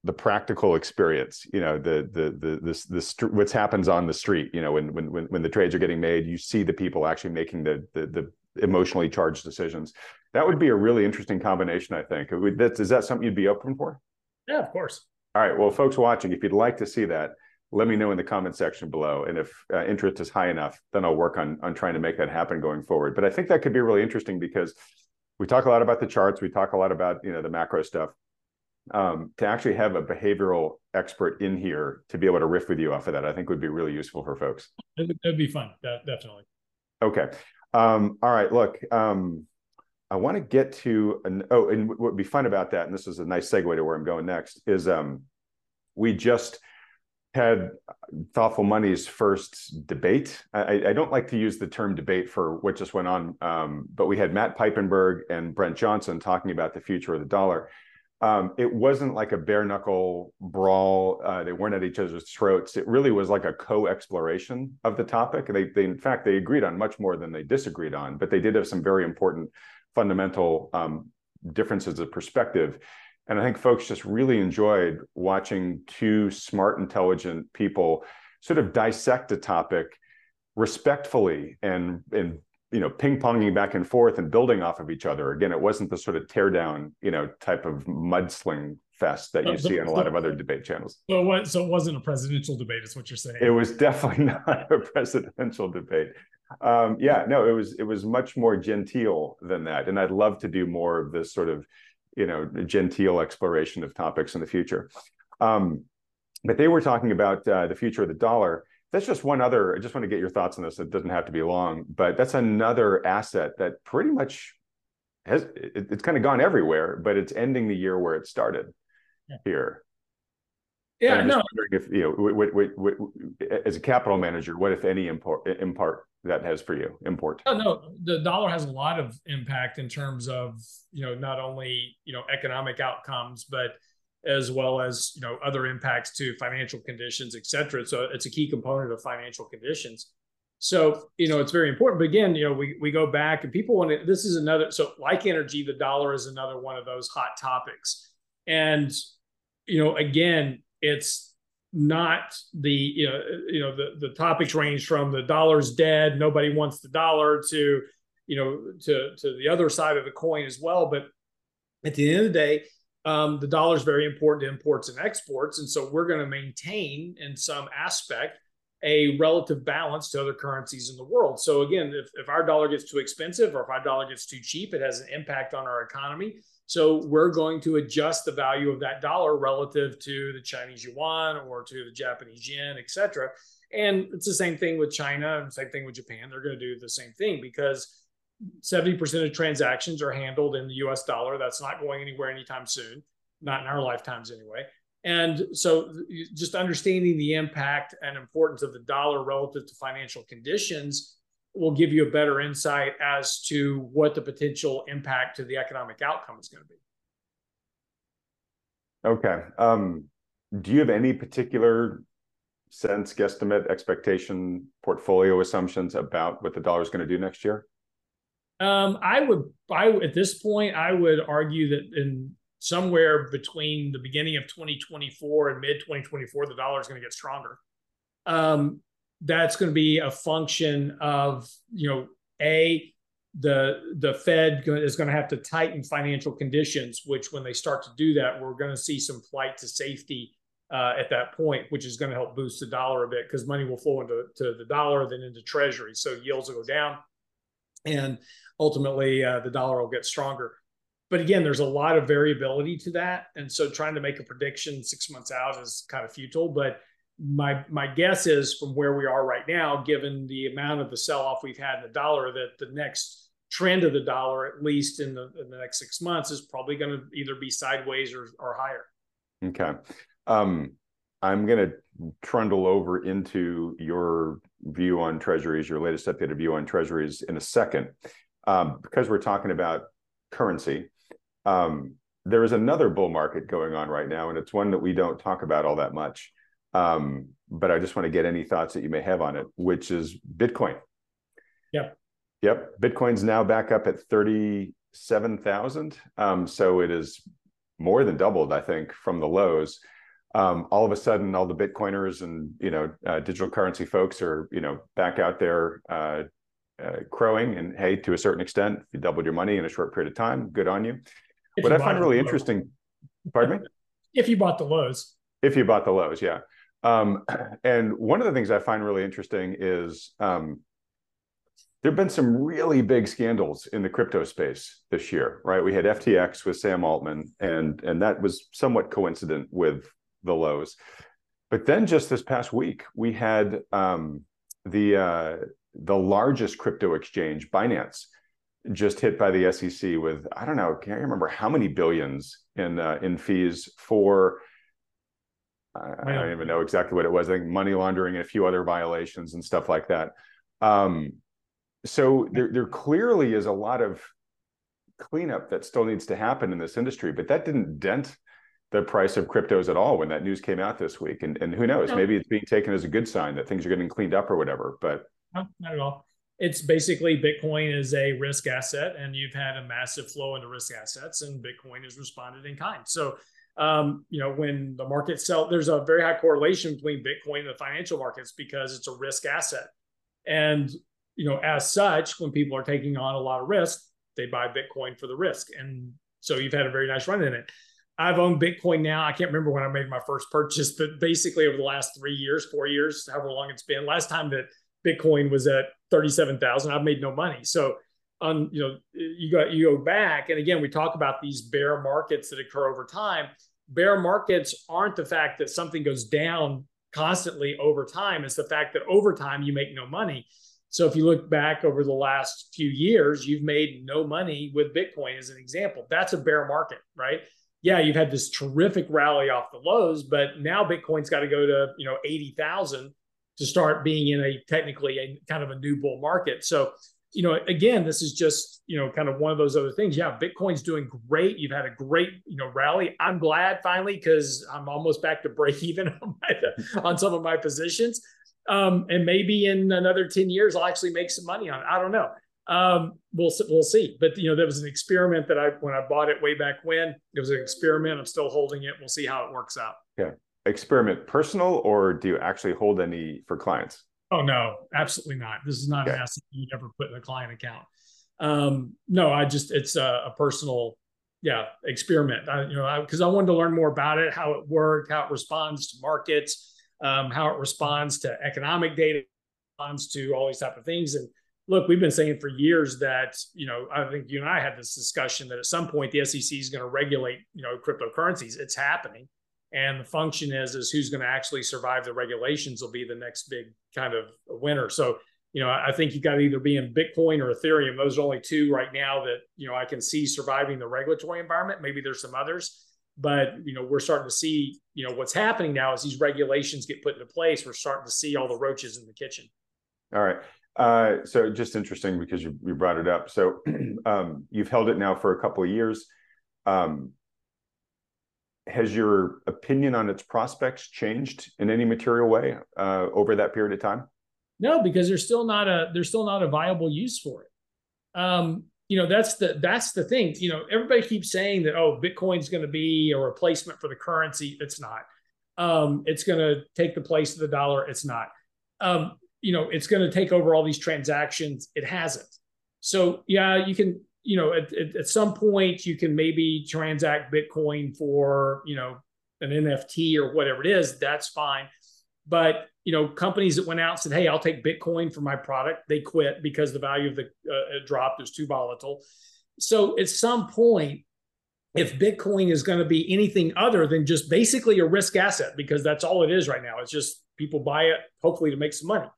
the practical experience you know the the the this this what happens on the street you know when when when the trades are getting made you see the people actually making the the, the emotionally charged decisions. That would be a really interesting combination i think. Is that something you'd be open for? Yeah of course all right well folks watching if you'd like to see that let me know in the comment section below. And if uh, interest is high enough, then I'll work on on trying to make that happen going forward. But I think that could be really interesting because we talk a lot about the charts, we talk a lot about you know the macro stuff. Um, to actually have a behavioral expert in here to be able to riff with you off of that, I think would be really useful for folks. That'd be fun, That, definitely. Okay. Um, all right. Look, um, I want to get to an, oh, and what would be fun about that, and this is a nice segue to where I'm going next, is um, we just had thoughtful money's first debate. I, I, don't like to use the term debate for what just went on, um, but we had Matt Piepenburg and Brent Johnson talking about the future of the dollar. Um, it wasn't like a bare knuckle brawl. Uh, they weren't at each other's throats. It really was like a co-exploration of the topic. They, they, in fact, they agreed on much more than they disagreed on, but they did have some very important fundamental um, differences of perspective. And I think folks just really enjoyed watching two smart, intelligent people sort of dissect a topic respectfully and and you know ping-ponging back and forth and building off of each other. Again, it wasn't the sort of tear down, you know, type of mudsling fest that you so, see on a lot of other debate channels. So, what, so it wasn't a presidential debate, is what you're saying? It was definitely <laughs> not a presidential debate. Um, yeah, no, it was it was much more genteel than that, and I'd love to do more of this sort of you know genteel exploration of topics in the future. Um, but they were talking about uh, the future of the dollar. That's just one other. I just want to get your thoughts on this. It doesn't have to be long, but that's another asset that pretty much has it, it's kind of gone everywhere, but it's ending the year where it started yeah. here. Yeah, no. If you know, what, what, what, as a capital manager, what if any import import that has for you? Import. Oh no, the dollar has a lot of impact in terms of you know not only you know economic outcomes, but as well as you know other impacts to financial conditions, et cetera. So it's a key component of financial conditions. So you know it's very important. But again, you know we we go back and people want to. This is another. So like energy, the dollar is another one of those hot topics. And you know again, it's not the you know you know the the topics range from the dollar's dead, nobody wants the dollar to you know to to the other side of the coin as well. But at the end of the day, um, the dollar is very important to imports and exports, and so we're going to maintain in some aspect a relative balance to other currencies in the world. So again, if, if our dollar gets too expensive or if our dollar gets too cheap, it has an impact on our economy. So we're going to adjust the value of that dollar relative to the Chinese yuan or to the Japanese yen, et cetera. And it's the same thing with China and same thing with Japan. They're going to do the same thing because 70% of transactions are handled in the US dollar. That's not going anywhere anytime soon, not in our lifetimes anyway. And so just understanding the impact and importance of the dollar relative to financial conditions will give you a better insight as to what the potential impact to the economic outcome is going to be. Okay. Um, do you have any particular sense, guesstimate, expectation, portfolio assumptions about what the dollar is going to do next year? Um, I would, I at this point, I would argue that in somewhere between the beginning of 2024 and mid 2024, the dollar is going to get stronger. Um, that's going to be a function of you know a the the Fed is going to have to tighten financial conditions, which when they start to do that, we're going to see some flight to safety uh, at that point, which is going to help boost the dollar a bit because money will flow into to the dollar, then into Treasury, so yields will go down, and ultimately uh, the dollar will get stronger. But again, there's a lot of variability to that, and so trying to make a prediction six months out is kind of futile. But my my guess is from where we are right now, given the amount of the sell off we've had in the dollar, that the next trend of the dollar, at least in the in the next six months, is probably going to either be sideways or or higher. Okay, um, I'm going to trundle over into your view on treasuries, your latest updated view on treasuries in a second, um, because we're talking about currency. Um, there is another bull market going on right now, and it's one that we don't talk about all that much. Um, but I just want to get any thoughts that you may have on it, which is Bitcoin. Yep. Yep. Bitcoin's now back up at 37,000. Um, so it is more than doubled, I think, from the lows. Um, all of a sudden, all the Bitcoiners and you know uh, digital currency folks are you know back out there uh, uh, crowing. And hey, to a certain extent, you doubled your money in a short period of time. Good on you. If what you I find really interesting, pardon me. <laughs> If you bought the lows. If you bought the lows, yeah. Um, <clears throat> and one of the things I find really interesting is um, there have been some really big scandals in the crypto space this year, right? We had FTX with Sam Altman, and and that was somewhat coincident with the lows. But then just this past week, we had um, the uh, the largest crypto exchange, Binance, just hit by the SEC with I don't know, can't remember how many billions in uh, in fees for I, I, don't even know exactly what it was. I think money laundering and a few other violations and stuff like that. Um, so there, there clearly is a lot of cleanup that still needs to happen in this industry, but that didn't dent the price of cryptos at all when that news came out this week. And, and who knows, no. maybe it's being taken as a good sign that things are getting cleaned up or whatever. But no, not at all. It's basically Bitcoin is a risk asset, and you've had a massive flow into risk assets, and Bitcoin has responded in kind. So um, you know, when the market sell, there's a very high correlation between Bitcoin and the financial markets because it's a risk asset. And, you know, as such, when people are taking on a lot of risk, they buy Bitcoin for the risk. And so you've had a very nice run in it. I've owned Bitcoin now. I can't remember when I made my first purchase, but basically over the last three years, four years, however long it's been. Last time that Bitcoin was at 37,000, I've made no money. So on you know you got you go back and again we talk about these bear markets that occur over time. Bear markets aren't the fact that something goes down constantly over time it's the fact that over time you make no money. So if you look back over the last few years you've made no money with bitcoin as an example. That's a bear market right? Yeah, you've had this terrific rally off the lows, but now Bitcoin's got to go to you know eighty thousand to start being in a technically a kind of a new bull market. So you know, again, this is just, you know, kind of one of those other things. Yeah, Bitcoin's doing great. You've had a great, you know, rally. I'm glad finally because I'm almost back to <laughs> break even on, my, on some of my positions. Um, and maybe in another 10 years, I'll actually make some money on it. I don't know. Um, we'll we'll see. But you know, there was an experiment that I when I bought it way back when. It was an experiment. I'm still holding it. We'll see how it works out. Yeah. Experiment personal, or do you actually hold any for clients? Oh no, absolutely not. This is not okay. an asset you ever put in a client account. Um, no, I just it's a, a personal, yeah, experiment. I, you know, because I, I, wanted to learn more about it, how it worked, how it responds to markets, um, how it responds to economic data, responds to all these type of things. And look, we've been saying for years that you know, I think you and I had this discussion that at some point the SEC is going to regulate you know cryptocurrencies. It's happening and the function is is who's going to actually survive the regulations will be the next big kind of winner. So you know i think you've got to either be in bitcoin or ethereum. Those are only two right now that you know i can see surviving the regulatory environment. Maybe there's some others. But you know we're starting to see you know what's happening now as these regulations get put into place. We're starting to see all the roaches in the kitchen. All right. Uh, so just interesting because you, you brought it up. So <clears throat> um, you've held it now for a couple of years. Um, has your opinion on its prospects changed in any material way uh, over that period of time? No, because there's still not a there's still not a viable use for it. Um, you know, that's the that's the thing. You know, everybody keeps saying that oh, Bitcoin's going to be a replacement for the currency. It's not. Um, it's going to take the place of the dollar. It's not. Um, you know, it's going to take over all these transactions. It hasn't. So yeah, you can you know, at, at, at, some point you can maybe transact Bitcoin for, you know, an NFT or whatever it is, that's fine. But, you know, companies that went out and said, hey, I'll take Bitcoin for my product, they quit because the value of the uh, dropped, it was too volatile. So at some point, if Bitcoin is going to be anything other than just basically a risk asset, because that's all it is right now, it's just people buy it hopefully to make some money.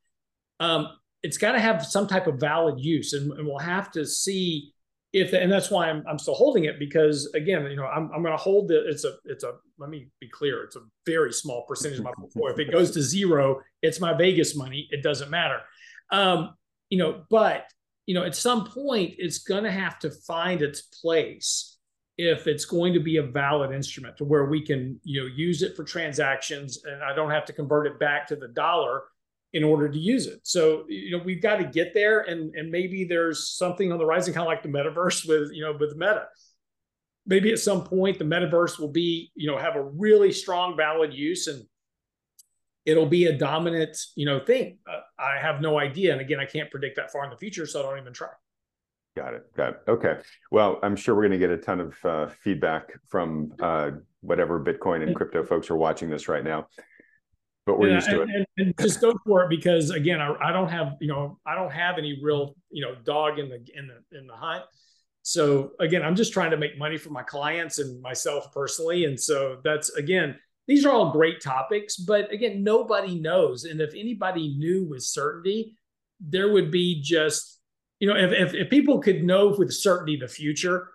Um, it's got to have some type of valid use, and, and we'll have to see if and that's why I'm, I'm still holding it because again you know I'm, I'm going to hold the it's a it's a let me be clear it's a very small percentage of my <laughs> portfolio. If it goes to zero it's my Vegas money it doesn't matter. Um you know but you know at some point it's going to have to find its place if it's going to be a valid instrument to where we can you know use it for transactions and I don't have to convert it back to the dollar in order to use it. So, you know, we've got to get there and and maybe there's something on the rising kind of like the metaverse <laughs> with, you know, with Meta. Maybe at some point the metaverse will be, you know, have a really strong valid use and it'll be a dominant, you know, thing. Uh, I have no idea and again, I can't predict that far in the future, so I don't even try. Got it. Got it. Okay. Well, I'm sure we're going to get a ton of uh, feedback from uh, whatever Bitcoin and crypto folks are watching this right now but we're used to and, it. And, and, just go for it because again, I, I, don't have you know I don't have any real you know dog in the in the in the hunt. So again, I'm just trying to make money for my clients and myself personally, and so that's again. These are all great topics, but again, nobody knows. And if anybody knew with certainty, there would be just, you know, if, if, if people could know with certainty the future,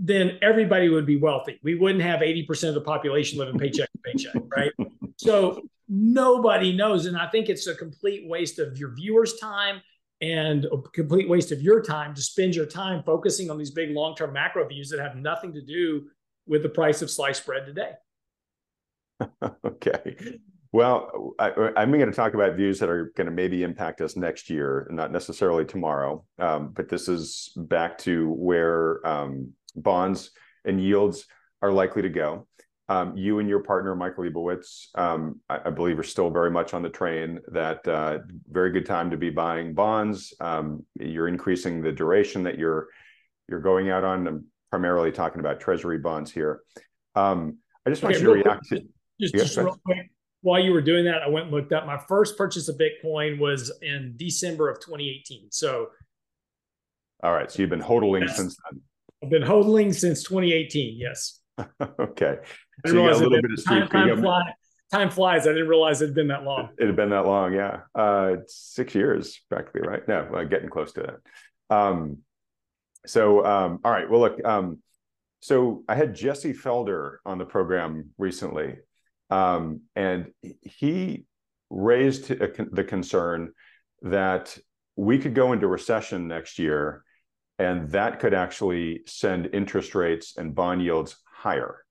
then everybody would be wealthy. We wouldn't have 80% of the population living paycheck to paycheck, right? <laughs> So nobody knows. And I think it's a complete waste of your viewers' time and a complete waste of your time to spend your time focusing on these big long term macro views that have nothing to do with the price of sliced bread today. <laughs> okay. Well, I, am going to talk about views that are going to maybe impact us next year, not necessarily tomorrow. Um, but this is back to where um, bonds and yields are likely to go. Um, you and your partner, Michael Lebowitz, um, I, I, believe, are still very much on the train. That uh, very good time to be buying bonds. Um, you're increasing the duration that you're you're going out on. I'm primarily talking about Treasury bonds here. Um, I just want okay, you to react to just, just real quick. While you were doing that, I went and looked up. My first purchase of Bitcoin was in December of 2018. So, all right. So you've been hodling since then. I've been hodling since 2018. Yes. <laughs> okay. So you got a little bit of time, time, fly, time, flies. I didn't realize it had been that long. It, it had been that long. Yeah. Uh, six years practically, right? No, uh, getting close to that. Um, so, um, all right. Well, look, um, So I had Jesse Felder on the program recently, um, and he raised the concern that we could go into recession next year, and that could actually send interest rates and bond yields higher.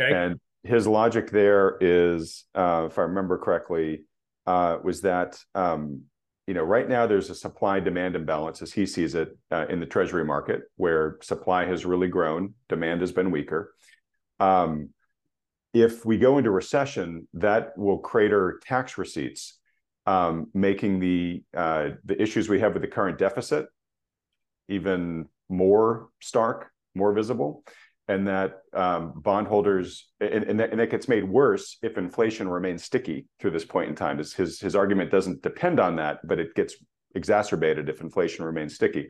Okay. And his logic there is, uh, if I remember correctly, uh, was that um, you know right now there's a supply demand imbalance as he sees it uh, in the treasury market where supply has really grown, demand has been weaker. Um, if we go into recession, that will crater tax receipts, um, making the uh, the issues we have with the current deficit even more stark, more visible and that um, bondholders and, and, that, and that gets made worse if inflation remains sticky through this point in time. His, his, his argument doesn't depend on that, but it gets exacerbated if inflation remains sticky.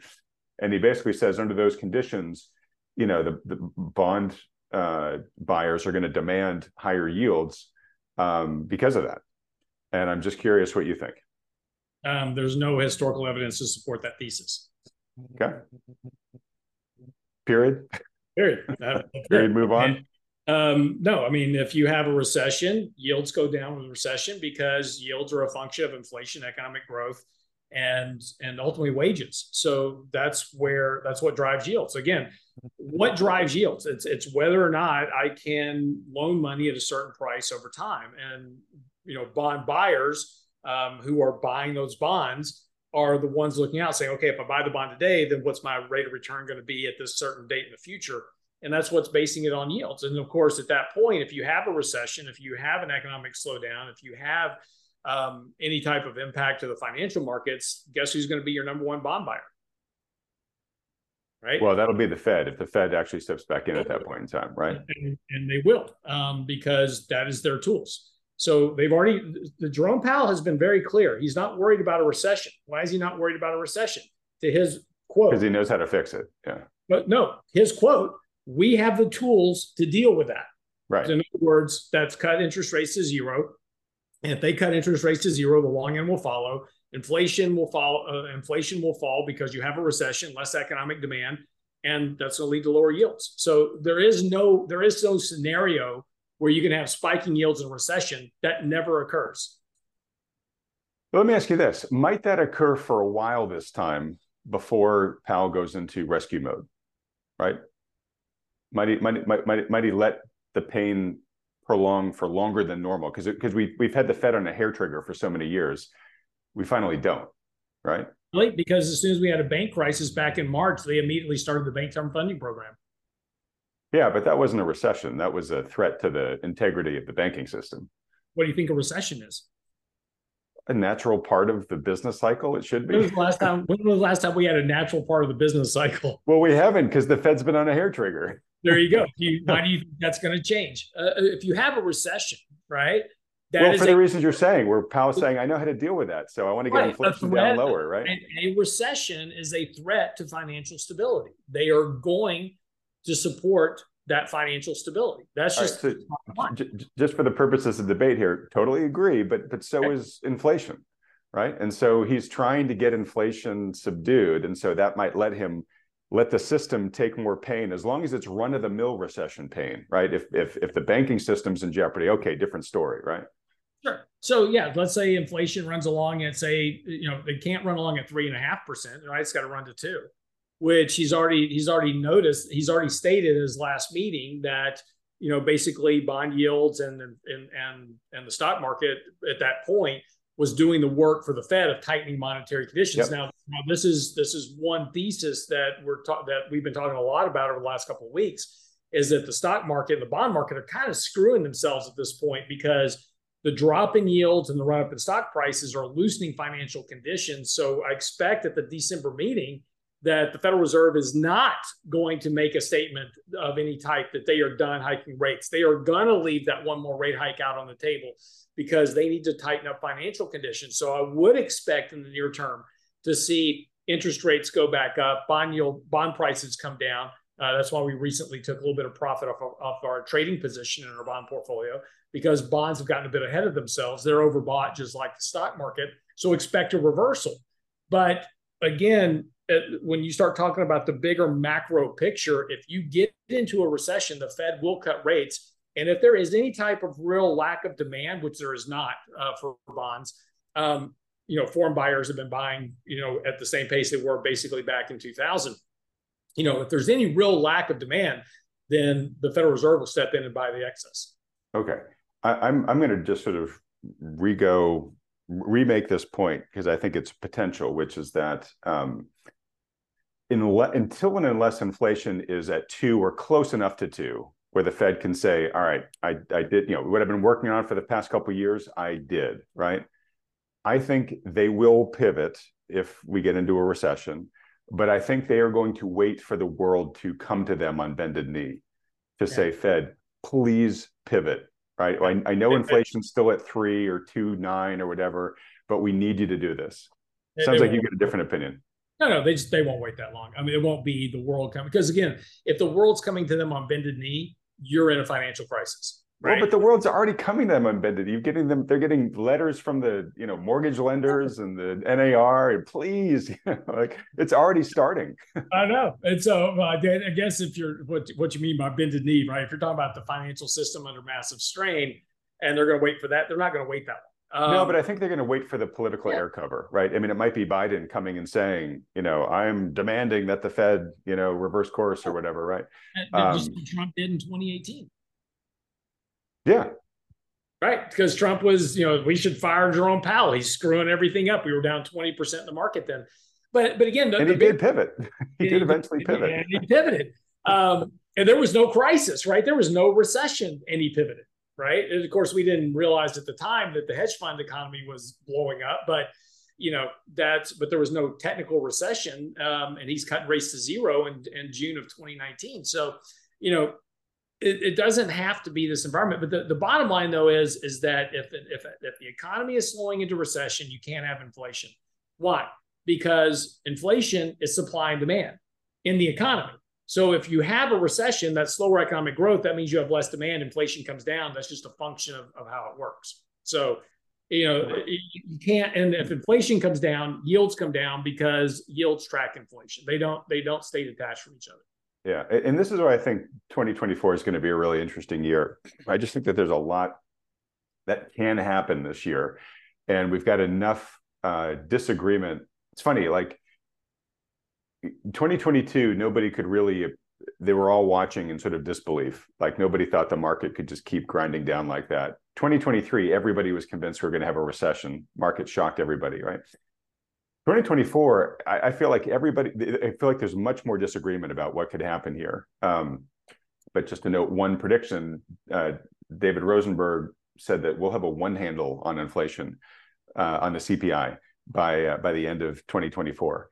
And he basically says under those conditions, you know, the, the bond uh, buyers are going to demand higher yields um, because of that. And I'm just curious what you think. Um, there's no historical evidence to support that thesis. Okay. Period. <laughs> Period. <laughs> Period. Move on. Um, no, I mean, if you have a recession, yields go down with recession because yields are a function of inflation, economic growth, and and ultimately wages. So that's where that's what drives yields. Again, what drives yields? It's it's whether or not I can loan money at a certain price over time, and you know, bond buyers um, who are buying those bonds are the ones looking out saying, okay, if I buy the bond today, then what's my rate of return going to be at this certain date in the future? And that's what's basing it on yields. And of course, at that point, if you have a recession, if you have an economic slowdown, if you have um, any type of impact to the financial markets, guess who's going to be your number one bond buyer? Right. Well, that'll be the Fed if the Fed actually steps back in at that point in time, right? And, and they will, um, because that is their tools. So they've already, the Jerome Powell has been very clear. He's not worried about a recession. Why is he not worried about a recession? To his quote, because he knows how to fix it. Yeah. But no, his quote, we have the tools to deal with that. Right. In other words, that's cut interest rates to zero. And if they cut interest rates to zero, the long end will follow. Inflation will follow. Uh, inflation will fall because you have a recession, less economic demand, and that's going to lead to lower yields. So there is no there is no scenario where you can have spiking yields in recession. That never occurs. Let me ask you this might that occur for a while this time before Powell goes into rescue mode, right? Might he, might, might, might, might he let the pain prolong for longer than normal? Because because we, we've had the Fed on a hair trigger for so many years. We finally don't, right? Because as soon as we had a bank crisis back in March, they immediately started the bank term funding program. Yeah, but that wasn't a recession. That was a threat to the integrity of the banking system. What do you think a recession is? A natural part of the business cycle. It should be. When was the last time? When was the last time we had a natural part of the business cycle? Well, we haven't because the Fed's been on a hair trigger. There you go. <laughs> You, why do you think that's going to change? Uh, if you have a recession, right? well, for a, the reasons you're saying, where Powell's saying, I know how to deal with that. So I want to get right, inflation down lower, right? A recession is a threat to financial stability. They are going to support that financial stability. That's just right, so just for the purposes of debate here. Totally agree, but but so okay. is inflation, right? And so he's trying to get inflation subdued, and so that might let him let the system take more pain as long as it's run of the mill recession pain, right? If if if the banking system's in jeopardy, okay, different story, right? Sure. So yeah, let's say inflation runs along at say, you know, they can't run along at three and a half percent, right? It's got to run to two which he's already he's already noticed he's already stated in his last meeting that you know basically bond yields and and and and the stock market at that point was doing the work for the Fed of tightening monetary conditions. Yep. Now, now this is this is one thesis that we're ta- that we've been talking a lot about over the last couple of weeks is that the stock market and the bond market are kind of screwing themselves at this point because the drop in yields and the run up in stock prices are loosening financial conditions. So I expect at the December meeting that the Federal Reserve is not going to make a statement of any type that they are done hiking rates. They are going to leave that one more rate hike out on the table because they need to tighten up financial conditions. So I would expect in the near term to see interest rates go back up, bond yield, bond prices come down. Uh, that's why we recently took a little bit of profit off, of, off our trading position in our bond portfolio because bonds have gotten a bit ahead of themselves. They're overbought just like the stock market. So expect a reversal. But again, when you start talking about the bigger macro picture, if you get into a recession, the Fed will cut rates. And if there is any type of real lack of demand, which there is not uh, for bonds, um, you know, foreign buyers have been buying, you know, at the same pace they were basically back in 2000. You know, if there's any real lack of demand, then the Federal Reserve will step in and buy the excess. Okay, I, I'm I'm going to just sort of re-go remake this point because I think it's potential, which is that um, until and unless inflation is at two or close enough to two, where the Fed can say, "All right, I I did you know what I've been working on for the past couple years, I did right." I think they will pivot if we get into a recession, but I think they are going to wait for the world to come to them on bended knee to yeah. say, Fed, please pivot. Right. I, I know inflation's still at three or two nine or whatever, but we need you to do this. Sounds like you get a different opinion. No, no, they just they won't wait that long. I mean, it won't be the world coming because again, if the world's coming to them on bended knee, you're in a financial crisis. Right? Well, but the world's already coming to them unbended. You're getting them; they're getting letters from the you know mortgage lenders and the NAR, and please, <laughs> you know, like it's already starting. <laughs> I know, and so uh, I guess if you're what what you mean by bended knee, right? If you're talking about the financial system under massive strain, and they're going to wait for that, they're not going to wait that long. Um, no, but I think they're going to wait for the political yeah. air cover, right? I mean, it might be Biden coming and saying, you know, I'm demanding that the Fed, you know, reverse course or whatever, right? Um, just Trump did in 2018. Yeah. Right. Because Trump was, you know, we should fire Jerome Powell. He's screwing everything up. We were down 20% in the market then. But but again, the, and he did pivot. <laughs> He, did eventually pivot. And he pivoted. Um, and there was no crisis, right? There was no recession, and he pivoted, right? And of course, we didn't realize at the time that the hedge fund economy was blowing up, but you know that's but there was no technical recession, um, and he's cut rates to zero in, in June of 2019. So, you know, it, it, doesn't have to be this environment. But the, the bottom line, though, is is that if, if if the economy is slowing into recession, you can't have inflation. Why? Because inflation is supply and demand in the economy. So if you have a recession, that's slower economic growth, that means you have less demand. Inflation comes down. That's just a function of, of how it works. So you know you can't and if inflation comes down yields come down because yields track inflation they don't they don't stay detached from each other yeah, and this is why I think 2024 is going to be a really interesting year. I just think that there's a lot that can happen this year, and we've got enough uh, disagreement. It's funny, like 2022, nobody could really. They were all watching in sort of disbelief. Like nobody thought the market could just keep grinding down like that. 2023, everybody was convinced we are going to have a recession. Market shocked everybody, right? 2024, I, I, feel like everybody, I feel like there's much more disagreement about what could happen here. Um, but just to note one prediction, uh, David Rosenberg said that we'll have a one handle on inflation uh, on the CPI by uh, by the end of 2024.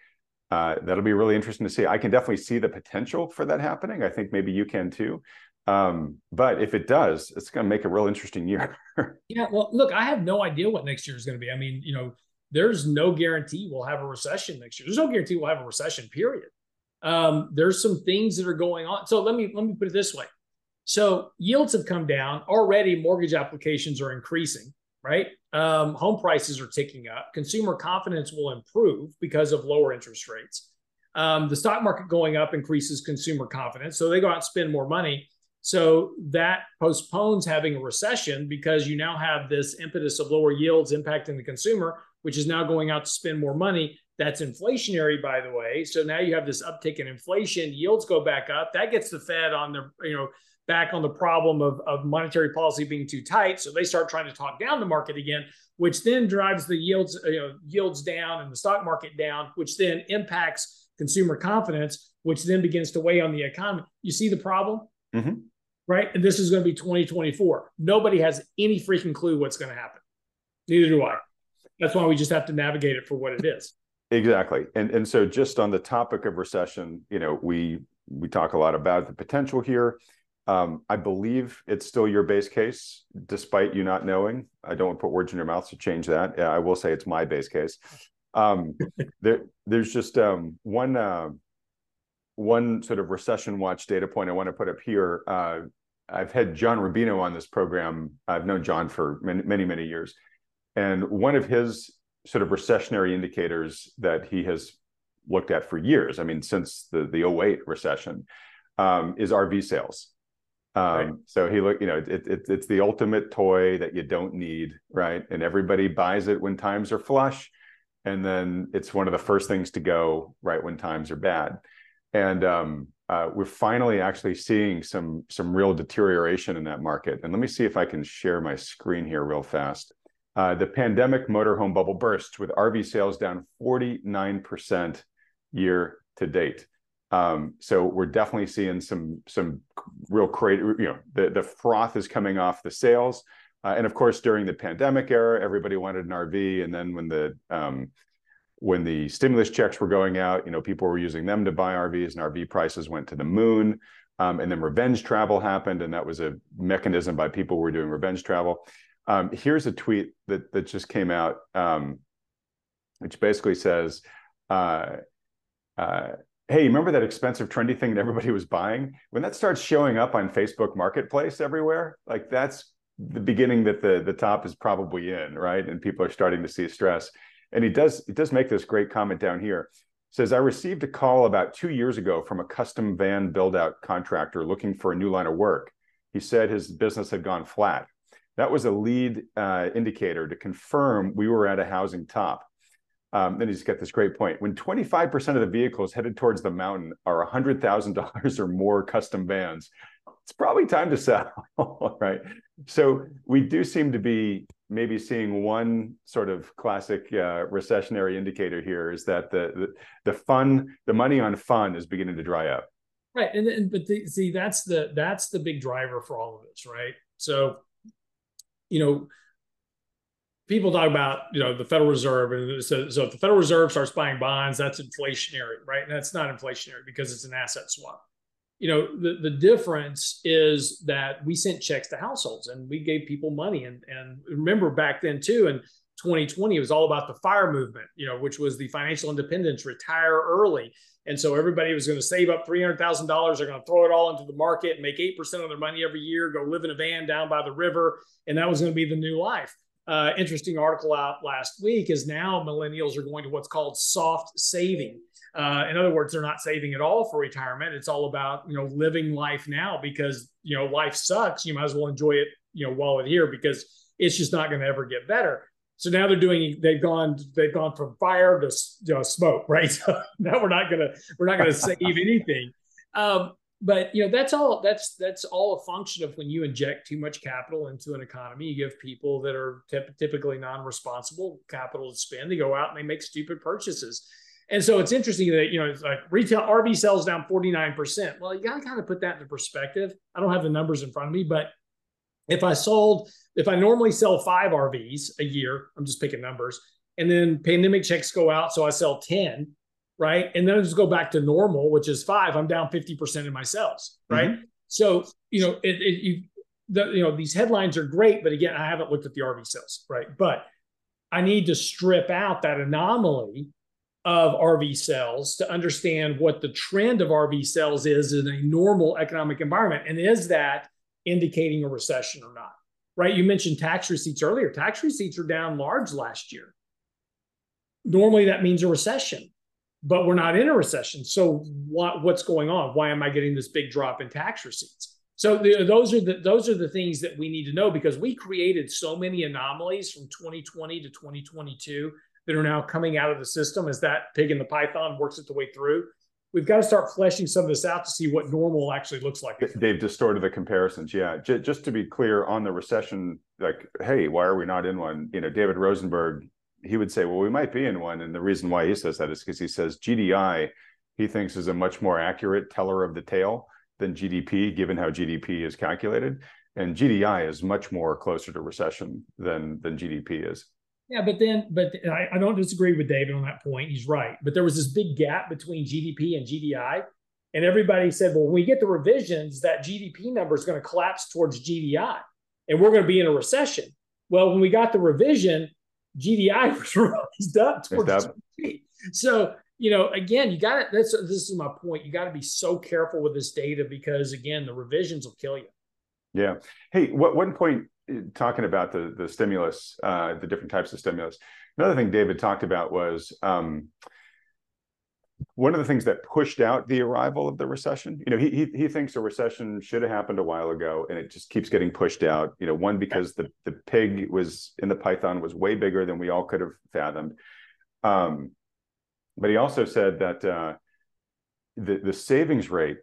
Uh, that'll be really interesting to see. I can definitely see the potential for that happening. I think maybe you can too. Um, but if it does, it's going to make a real interesting year. <laughs> yeah. Well, look, I have no idea what next year is going to be. I mean, you know, there's no guarantee we'll have a recession next year. There's no guarantee we'll have a recession, period. Um, there's some things that are going on. So let me let me put it this way. So yields have come down already. Mortgage applications are increasing, right? Um, home prices are ticking up. Consumer confidence will improve because of lower interest rates. Um, the stock market going up increases consumer confidence, so they go out and spend more money. So that postpones having a recession because you now have this impetus of lower yields impacting the consumer, which is now going out to spend more money. That's inflationary, by the way. So now you have this uptick in inflation. Yields go back up. That gets the Fed on the you know back on the problem of, of monetary policy being too tight. So they start trying to talk down the market again, which then drives the yields you know yields down and the stock market down, which then impacts consumer confidence, which then begins to weigh on the economy. You see the problem? Mm-hmm. Right. And this is going to be 2024. Nobody has any freaking clue what's going to happen. Neither do I that's why we just have to navigate it for what it is. Exactly. And and so just on the topic of recession, you know, we we talk a lot about the potential here. Um, I believe it's still your base case, despite you not knowing. I don't want to put words in your mouth to change that. I will say it's my base case. Um, <laughs> there, there's just um, one uh, one sort of recession watch data point I want to put up here. Uh, I've had John Rubino on this program. I've known John for many, many, many years. And one of his sort of recessionary indicators that he has looked at for years. I mean, since the the 08 recession, um, is RV sales. Um, right. So he look, you know, it, it, it's the ultimate toy that you don't need, right? And everybody buys it when times are flush, and then it's one of the first things to go right when times are bad. And um, uh, we're finally actually seeing some some real deterioration in that market. And let me see if I can share my screen here real fast. Uh, the pandemic motorhome bubble burst with RV sales down 49% year to date. Um, so we're definitely seeing some some real crazy, you know, the, the froth is coming off the sales. Uh, and of course, during the pandemic era, everybody wanted an RV. And then when the um, when the stimulus checks were going out, you know, people were using them to buy RVs, and RV prices went to the moon. Um, and then revenge travel happened, and that was a mechanism by people who were doing revenge travel. Um, here's a tweet that that just came out, um, which basically says, uh, uh, "Hey, remember that expensive, trendy thing that everybody was buying? When that starts showing up on Facebook Marketplace everywhere, like that's the beginning that the the top is probably in, right? And people are starting to see stress." And he does he does make this great comment down here. says I received a call about two years ago from a custom van build out contractor looking for a new line of work. He said his business had gone flat. That was a lead uh, indicator to confirm we were at a housing top. Um, then he's got this great point. When 25% of the vehicles headed towards the mountain are $100,000 or more custom vans, it's probably time to sell, <laughs> right? So we do seem to be maybe seeing one sort of classic uh, recessionary indicator here is that the, the, the fun, the money on fun is beginning to dry up. Right, and, and but the, see that's the that's the big driver for all of this, right? So, you know, people talk about you know the Federal Reserve, and so, so if the Federal Reserve starts buying bonds, that's inflationary, right? And that's not inflationary because it's an asset swap. You know the, the difference is that we sent checks to households and we gave people money. And and remember back then too in 2020 it was all about the fire movement you know which was the financial independence retire early. And so everybody was going to save up $300000 they're going to throw it all into the market and make 8% of their money every year go live in a van down by the river. And that was going to be the new life uh, interesting article out last week is now millennials are going to what's called soft saving uh, in other words, they're not saving at all for retirement. It's all about you know living life now because you know life sucks. You might as well enjoy it you know while it's here because it's just not going to ever get better. So now they're doing. They've gone. They've gone from fire to you know, smoke. Right. <laughs> So now we're not gonna. We're not gonna save anything. Um, but you know that's all. That's that's all a function of when you inject too much capital into an economy. You give people that are typically non-responsible capital to spend. They go out and they make stupid purchases. And so it's interesting that, you know, it's like retail RV sells down 49%. Well, you got to kind of put that into perspective. I don't have the numbers in front of me, but if I sold, if I normally sell five RVs a year, I'm just picking numbers, and then pandemic checks go out, so I sell 10, right? And then I just go back to normal, which is five, I'm down 50% in my sales, right? Mm-hmm. So, you know, it, it, you, the, you know, these headlines are great, but again, I haven't looked at the RV sales, right? But I need to strip out that anomaly of RV sales to understand what the trend of RV sales is in a normal economic environment. And is that indicating a recession or not? Right? You mentioned tax receipts earlier. Tax receipts are down large last year. Normally that means a recession, but we're not in a recession. So what, what's going on? Why am I getting this big drop in tax receipts? So the, those are the those are the things that we need to know because we created so many anomalies from 2020 to 2022 that are now coming out of the system as that pig in the python works its way through. We've got to start fleshing some of this out to see what normal actually looks like. They've distorted the comparisons. Yeah. J- just to be clear on the recession, like, hey, why are we not in one? You know, David Rosenberg, he would say, well, we might be in one. And the reason why he says that is because he says GDI, he thinks is a much more accurate teller of the tale than GDP, given how GDP is calculated. And GDI is much more closer to recession than than GDP is. Yeah, but then, but I, I, don't disagree with David on that point. He's right. But there was this big gap between GDP and GDI. And everybody said, well, when we get the revisions, that GDP number is going to collapse towards GDI and we're going to be in a recession. Well, when we got the revision, GDI <laughs> was raised up towards GDP. So, you know, again, you got to, this is my point. You got to be so careful with this data because, again, the revisions will kill you. Yeah. Hey, what one point talking about the the stimulus, uh, the different types of stimulus. Another thing David talked about was um, one of the things that pushed out the arrival of the recession, you know, he he, he thinks a recession should have happened a while ago, and it just keeps getting pushed out. You know, one because the the pig was in the python was way bigger than we all could have fathomed. Um, but he also said that uh, the the savings rate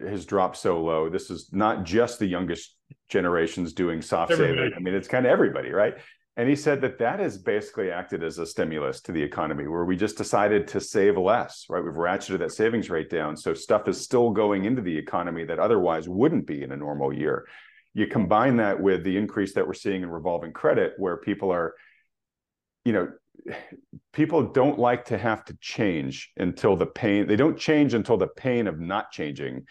has dropped so low. This is not just the youngest generations doing soft everybody. saving. I mean, it's kind of everybody, right? And he said that that has basically acted as a stimulus to the economy, where we just decided to save less, right? We've ratcheted that savings rate down, so stuff is still going into the economy that otherwise wouldn't be in a normal year. You combine that with the increase that we're seeing in revolving credit, where people are, you know, people don't like to have to change until the pain they don't change until the pain of not changing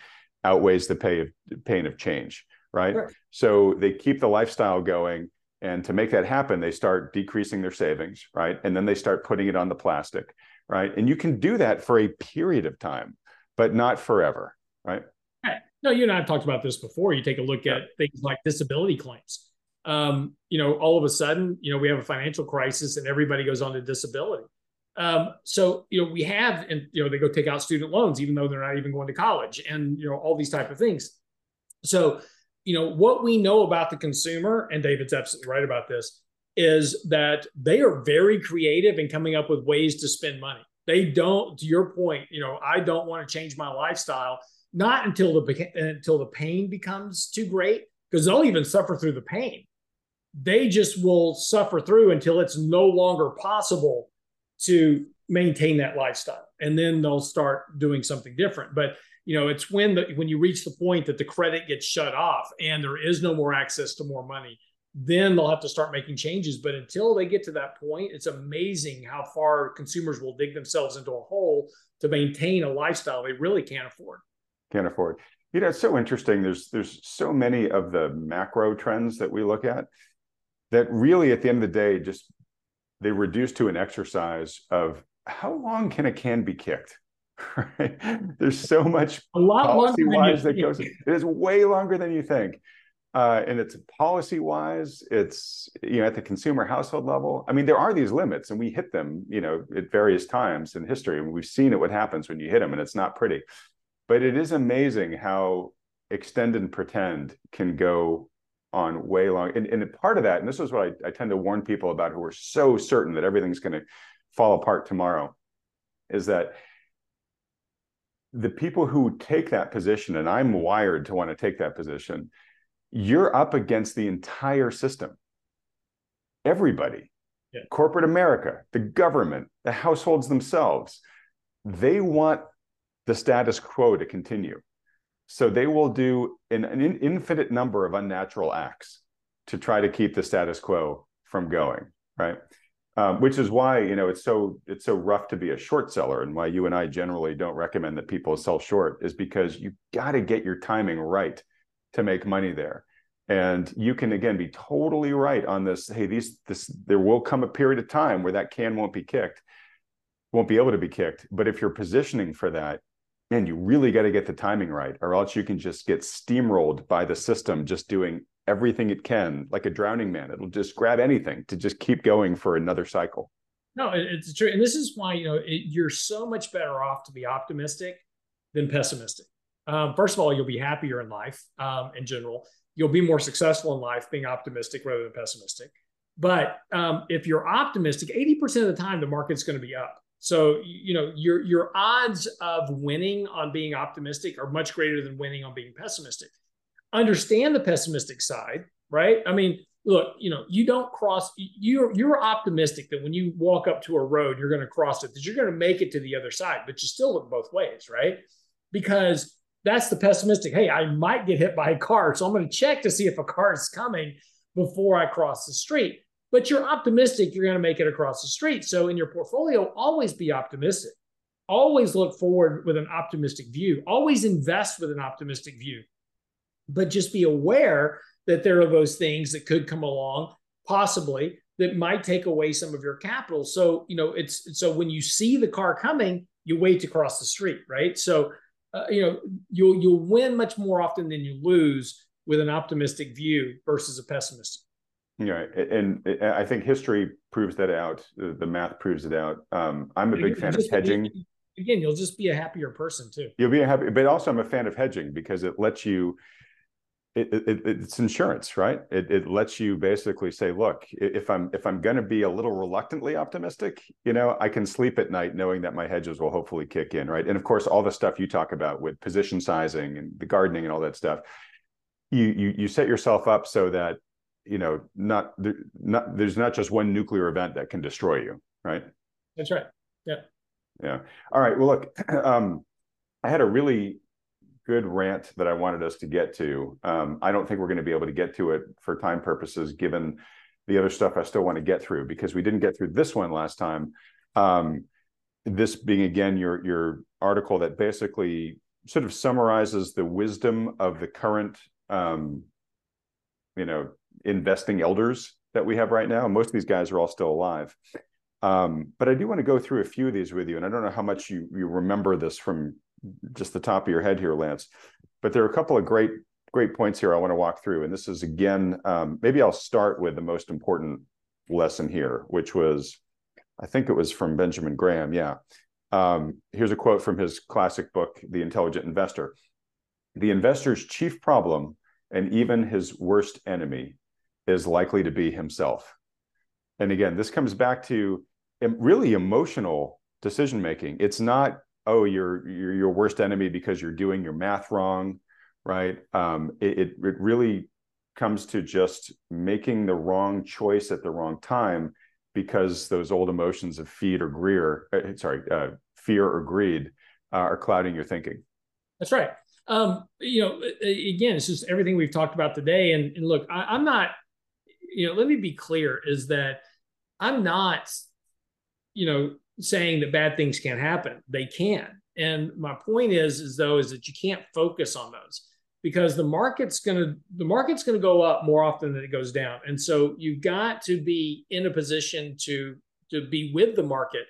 outweighs the pay of pain of change right sure. so they keep the lifestyle going and to make that happen they start decreasing their savings right? And then they start putting it on the plastic right? And you can do that for a period of time but not forever right? No you and i have talked about this before. You take a look at things like disability claims. Um, you know, all of a sudden, you know, we have a financial crisis and everybody goes on to disability. Um, so, you know, we have, and, you know, they go take out student loans, even though they're not even going to college and, you know, all these type of things. So, you know, what we know about the consumer, and David's absolutely right about this, is that they are very creative in coming up with ways to spend money. They don't, to your point, you know, I don't want to change my lifestyle, not until the until the pain becomes too great, because they'll even suffer through the pain they just will suffer through until it's no longer possible to maintain that lifestyle and then they'll start doing something different but you know it's when the when you reach the point that the credit gets shut off and there is no more access to more money then they'll have to start making changes. But until they get to that point it's amazing how far consumers will dig themselves into a hole to maintain a lifestyle they really can't afford. Can't afford. You know it's so interesting. There's there's so many of the macro trends that we look at that really at the end of the day just they reduce to an exercise of how long can a can be kicked <laughs> right? There's so much a lot policy wise that goes it is way longer than you think. Uh, and it's policy wise it's you know at the consumer household level i mean there are these limits and we hit them you know at various times in history and we've seen it what happens when you hit them and it's not pretty. But it is amazing how extend and pretend can go on way long. And, and part of that, and this is what I, I tend to warn people about who are so certain that everything's going to fall apart tomorrow, is that the people who take that position, and I'm wired to want to take that position, you're up against the entire system. Everybody, yeah. corporate America, the government, the households themselves, they want the status quo to continue. So they will do an, an infinite number of unnatural acts to try to keep the status quo from going, right? Um, which is why you know it's so it's so rough to be a short seller, and why you and I generally don't recommend that people sell short is because you got to get your timing right to make money there. And you can again be totally right on this. Hey, these this there will come a period of time where that can won't be kicked, won't be able to be kicked. But if you're positioning for that, and you really got to get the timing right, or else you can just get steamrolled by the system just doing everything it can, like a drowning man. It'll just grab anything to just keep going for another cycle. No, it's true, and this is why you know it, you're so much better off to be optimistic than pessimistic. Um, first of all, you'll be happier in life um, in general. You'll be more successful in life being optimistic rather than pessimistic. But um, if you're optimistic, 80% of the time the market's going to be up. So you know your your odds of winning on being optimistic are much greater than winning on being pessimistic. Understand the pessimistic side, right? I mean, look, you know, you don't cross. You're you're optimistic that when you walk up to a road, you're going to cross it, that you're going to make it to the other side, but you still look both ways, right? Because that's the pessimistic. Hey, I might get hit by a car, so I'm going to check to see if a car is coming before I cross the street but you're optimistic you're going to make it across the street. So in your portfolio, always be optimistic. Always look forward with an optimistic view. Always invest with an optimistic view. But just be aware that there are those things that could come along, possibly that might take away some of your capital. So, you know, it's so when you see the car coming, you wait to cross the street, right? So, uh, you know, you'll you'll win much more often than you lose with an optimistic view versus a pessimist. Yeah, and I think history proves that out. The math proves it out. Um, I'm a big fan of hedging. again, you'll just be a happier person too. You'll be a happy, but also I'm a fan of hedging because it lets you. It, it, it's insurance, right? It, it lets you basically say, look, if I'm if I'm going to be a little reluctantly optimistic, you know, I can sleep at night knowing that my hedges will hopefully kick in, right? And of course, all the stuff you talk about with position sizing and the gardening and all that stuff, you you you set yourself up so that you know not not there's not just one nuclear event that can destroy you, right? That's right. Yeah. Yeah. All right. Well, look, <clears throat> um, I had a really good rant that I wanted us to get to. Um, I don't think we're going to be able to get to it for time purposes, given the other stuff I still want to get through because we didn't get through this one last time. Um, this being again your your article that basically sort of summarizes the wisdom of the current um, you know investing elders that we have right now. Most of these guys are all still alive. Um, but I do want to go through a few of these with you, and I don't know how much you you remember this from just the top of your head here, Lance. But there are a couple of great great points here I want to walk through, and this is again um, maybe I'll start with the most important lesson here, which was I think it was from Benjamin Graham. Yeah, um, here's a quote from his classic book, The Intelligent Investor. The investor's chief problem, and even his worst enemy, is likely to be himself. And again, this comes back to really emotional decision making. It's not oh you're you're your worst enemy because you're doing your math wrong, right? Um, it, it it really comes to just making the wrong choice at the wrong time because those old emotions of fear or greed, uh, sorry, uh, fear or greed uh, are clouding your thinking. That's right. Um, you know, again, it's just everything we've talked about today. And, and look, I, I'm not, you know, let me be clear: is that I'm not you know, saying that bad things can't happen. They can. And my point is, is though, is that you can't focus on those because the market's gonna the market's gonna go up more often than it goes down. And so you've got to be in a position to to be with the market.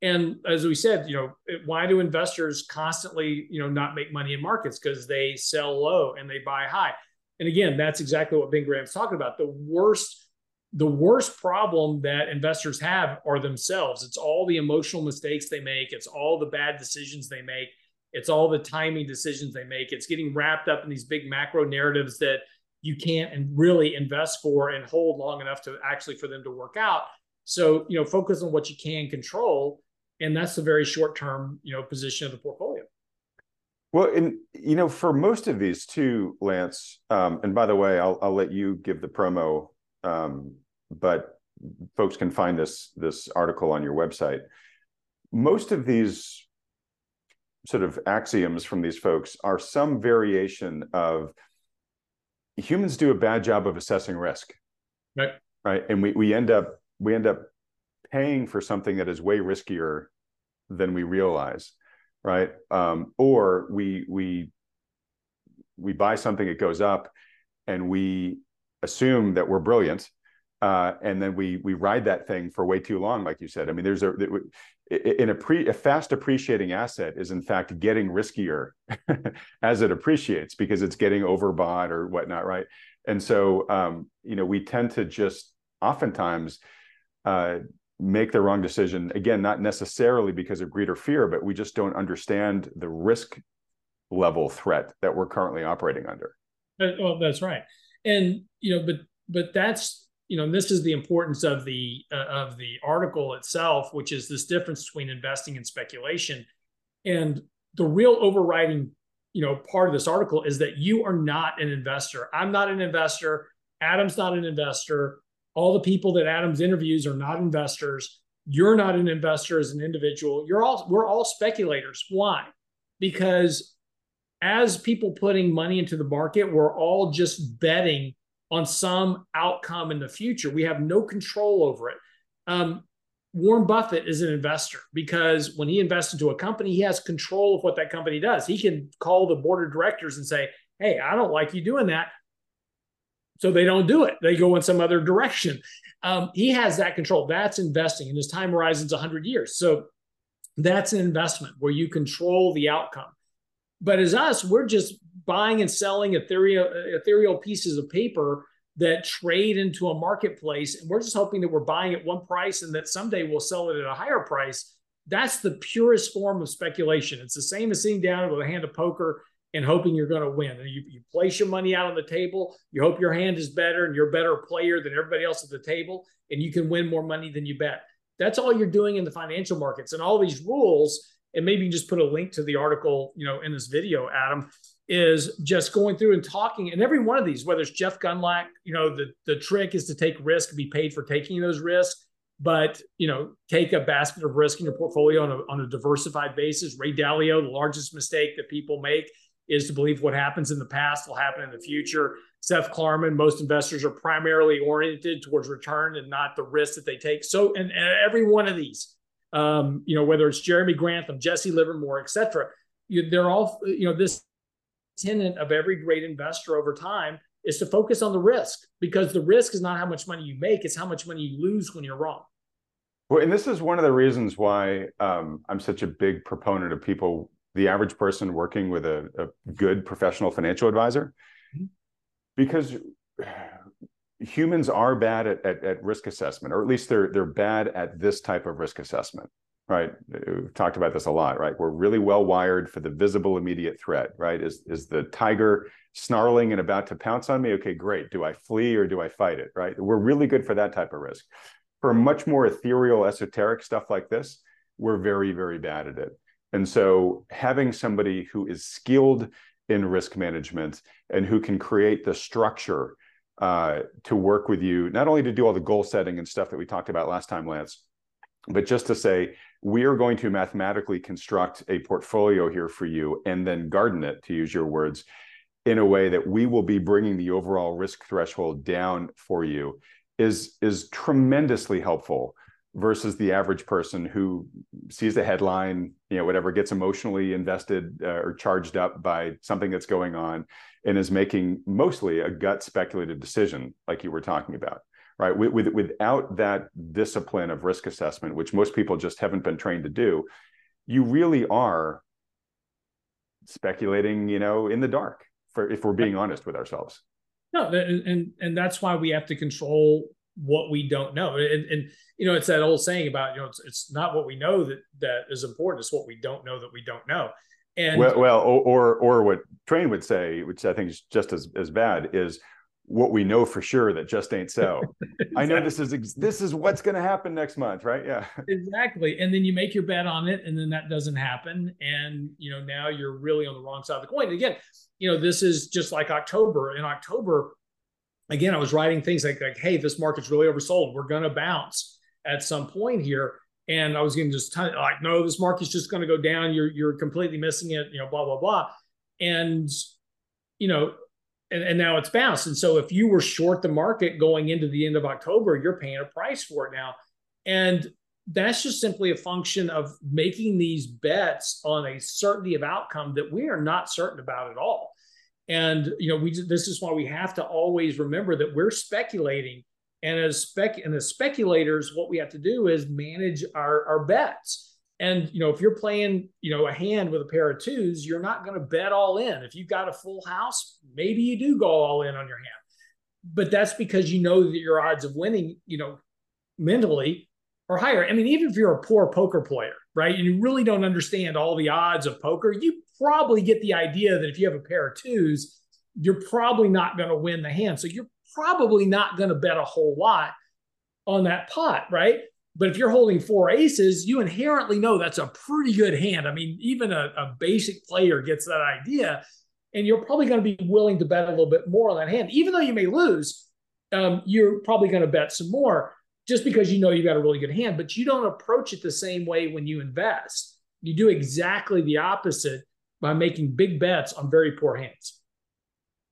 And as we said, you know, why do investors constantly, you know, not make money in markets? Because they sell low and they buy high. And again, that's exactly what Ben Graham's talking about. The worst the worst problem that investors have are themselves. It's all the emotional mistakes they make, it's all the bad decisions they make, it's all the timing decisions they make. It's getting wrapped up in these big macro narratives that you can't and really invest for and hold long enough to actually for them to work out. So, you know, focus on what you can control and that's the very short term, you know, position of the portfolio. Well, and you know, for most of these too, Lance. Um, and by the way, I'll I'll let you give the promo um, but folks can find this this article on your website. Most of these sort of axioms from these folks are some variation of humans do a bad job of assessing risk. Right. Right. And we we end up we end up paying for something that is way riskier than we realize. Right. Um, or we we we buy something, it goes up, and we assume that we're brilliant uh, and then we we ride that thing for way too long, like you said. I mean, there's a in a pre a fast appreciating asset is in fact getting riskier <laughs> as it appreciates because it's getting overbought or whatnot, right? And so um, you know we tend to just oftentimes uh, make the wrong decision again, not necessarily because of greed or fear, but we just don't understand the risk level threat that we're currently operating under. Well, that's right, and you know, but but that's you know, this is the importance of the uh, of the article itself, which is this difference between investing and speculation. And the real overriding, you know, part of this article is that you are not an investor. I'm not an investor. Adam's not an investor. All the people that Adam's interviews are not investors. You're not an investor as an individual. You're all we're all speculators. Why? Because as people putting money into the market, we're all just betting on some outcome in the future. We have no control over it. Um, Warren Buffett is an investor because when he invests into a company, he has control of what that company does. He can call the board of directors and say, Hey, I don't like you doing that. So they don't do it. They go in some other direction. Um, he has that control. That's investing, and his time horizon's 100 years. So that's an investment where you control the outcome. But as us, we're just buying and selling ethereal, ethereal pieces of paper that trade into a marketplace. And we're just hoping that we're buying at one price and that someday we'll sell it at a higher price. That's the purest form of speculation. It's the same as sitting down with a hand of poker and hoping you're going to win. And you, you place your money out on the table. You hope your hand is better and you're a better player than everybody else at the table, and you can win more money than you bet. That's all you're doing in the financial markets. And all these rules, and maybe you just put a link to the article, you know, in this video, Adam, is just going through and talking. And every one of these, whether it's Jeff Gundlach, you know, the, the trick is to take risk, be paid for taking those risks but you know take a basket of risk in your portfolio on a, on a diversified basis ray dalio the largest mistake that people make is to believe what happens in the past will happen in the future. Seth Klarman, most investors are primarily oriented towards return and not the risk that they take. So, and, and every one of these, um, you know, whether it's Jeremy Grantham, Jesse Livermore, et cetera, you, they're all, you know, this tenant of every great investor over time is to focus on the risk because the risk is not how much money you make, it's how much money you lose when you're wrong. Well, and this is one of the reasons why um, I'm such a big proponent of people the average person working with a, a good professional financial advisor mm-hmm. because humans are bad at, at, at, risk assessment or at least they're they're bad at this type of risk assessment right? We've talked about this a lot right? We're really well wired for the visible immediate threat right? Is is the tiger snarling and about to pounce on me? Okay great. Do i flee or do i fight it right? We're really good for that type of risk. For much more ethereal esoteric stuff like this we're very very bad at it. And so having somebody who is skilled in risk management and who can create the structure uh, to work with you, not only to do all the goal setting and stuff that we talked about last time, Lance, but just to say, we are going to mathematically construct a portfolio here for you and then garden it, to use your words, in a way that we will be bringing the overall risk threshold down for you is is tremendously helpful versus the average person who sees the headline, you know, whatever, gets emotionally invested uh, or charged up by something that's going on and is making mostly a gut speculative decision, like you were talking about, right? With, with, without that discipline of risk assessment, which most people just haven't been trained to do, you really are speculating, you know, in the dark. For if we're being honest with ourselves. No, and and that's why we have to control what we don't know. And, and, you know, it's that old saying about, you know, it's, it's not what we know that that is important. It's what we don't know that we don't know. And well, well or, or what Twain would say, which I think is just as, as bad is what we know for sure that just ain't so. exactly. <laughs> I know this is, this is what's going to happen next month. Right. Yeah, <laughs> exactly. And then you make your bet on it and then that doesn't happen. And, you know, now you're really on the wrong side of the coin. And again, you know, this is just like October in October, again, I was writing things like, like hey, this market's really oversold. We're going to bounce at some point here. And I was to just like, no, this market's just going to go down. You're you're completely missing it. You know, blah blah blah. And you know, and, and now it's bounced. And so if you were short the market going into the end of October, you're paying a price for it now. And that's just simply a function of making these bets on a certainty of outcome that we are not certain about at all. And you know, we this is why we have to always remember that we're speculating. And as spec and as speculators, what we have to do is manage our, our bets. And you know, if you're playing, you know, a hand with a pair of twos, you're not going to bet all in. If you've got a full house, maybe you do go all in on your hand. But that's because you know that your odds of winning, you know, mentally are higher. I mean, even if you're a poor poker player, right, and you really don't understand all the odds of poker, you probably get the idea that if you have a pair of twos, you're probably not going to win the hand. So you're probably not going to bet a whole lot on that pot, right? But if you're holding four aces, you inherently know that's a pretty good hand. I mean, even a, a basic player gets that idea, and you're probably going to be willing to bet a little bit more on that hand, even though you may lose. Um, you're probably going to bet some more just because you know you've got a really good hand, but you don't approach it the same way when you invest. You do exactly the opposite by making big bets on very poor hands.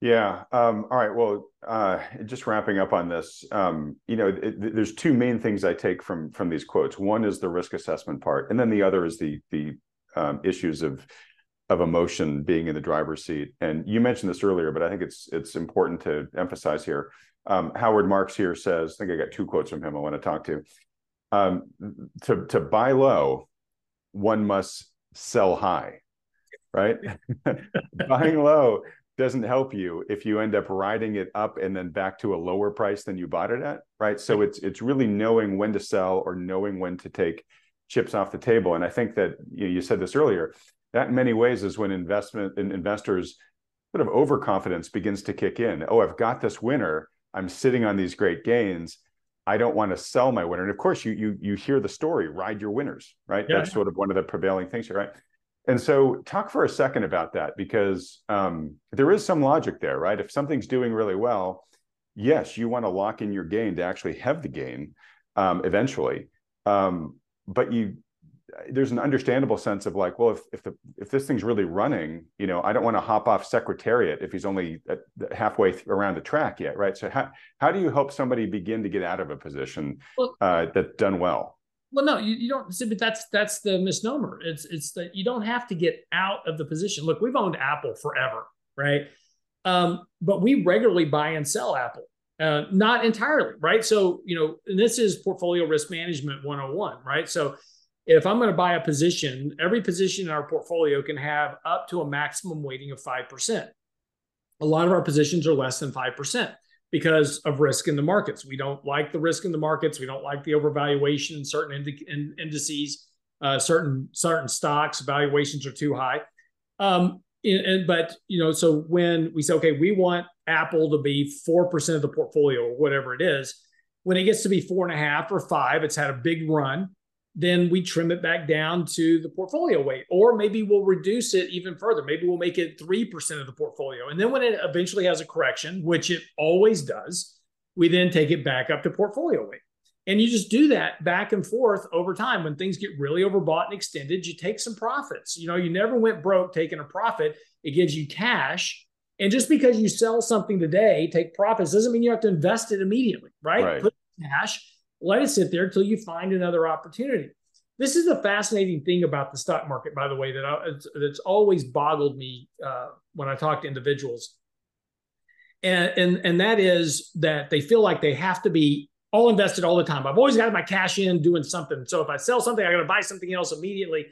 Yeah. Um, all right. Well, uh, just wrapping up on this, um, you know, it, there's two main things I take from from these quotes. One is the risk assessment part, and then the other is the the um, issues of of emotion being in the driver's seat. And you mentioned this earlier, but I think it's it's important to emphasize here. Um, Howard Marks here says, I think I got two quotes from him I want to talk to. Um, to to buy low, one must sell high, right? <laughs> Buying low doesn't help you if you end up riding it up and then back to a lower price than you bought it at, right? So it's it's really knowing when to sell or knowing when to take chips off the table. And I think that you, know, you said this earlier. That in many ways is when investment and investors sort of overconfidence begins to kick in. Oh, I've got this winner. I'm sitting on these great gains. I don't want to sell my winner. And of course, you you you hear the story, ride your winners, right? Yeah. That's sort of one of the prevailing things here, right? And so, talk for a second about that because um, there is some logic there, right? If something's doing really well, yes, you want to lock in your gain to actually have the gain um, eventually. Um, but you there's an understandable sense of like, well, if if the if this thing's really running, you know, I don't want to hop off Secretariat if he's only at, halfway around the track yet, right? So how how do you help somebody begin to get out of a position uh, that's done well? Well, no, you, you don't. See, But that's that's the misnomer. It's it's that you don't have to get out of the position. Look, we've owned Apple forever, right? Um, but we regularly buy and sell Apple. Uh, not entirely, right? So, you know, and this is portfolio risk management 101, right? So, if I'm going to buy a position, every position in our portfolio can have up to a maximum weighting of 5%. A lot of our positions are less than 5% because of risk in the markets. We don't like the risk in the markets. We don't like the overvaluation in certain in indices, uh, certain certain stocks valuations are too high. Um, and, and, but you know, so when we say, okay, we want Apple to be four percent of the portfolio or whatever it is, when it gets to be four and a half or five, it's had a big run then we trim it back down to the portfolio weight. Or maybe we'll reduce it even further. Maybe we'll make it 3% of the portfolio. And then when it eventually has a correction, which it always does, we then take it back up to portfolio weight. And you just do that back and forth over time. When things get really overbought and extended, you take some profits. You know, you never went broke taking a profit. It gives you cash. And just because you sell something today, take profits, doesn't mean you have to invest it immediately, right? right. Put cash let it sit there until you find another opportunity. This is the fascinating thing about the stock market, by the way, that I, it's, always boggled me uh, when I talk to individuals. And, and, and that is that they feel like they have to be all invested all the time. I've always got my cash in doing something. So if I sell something, I got to buy something else immediately.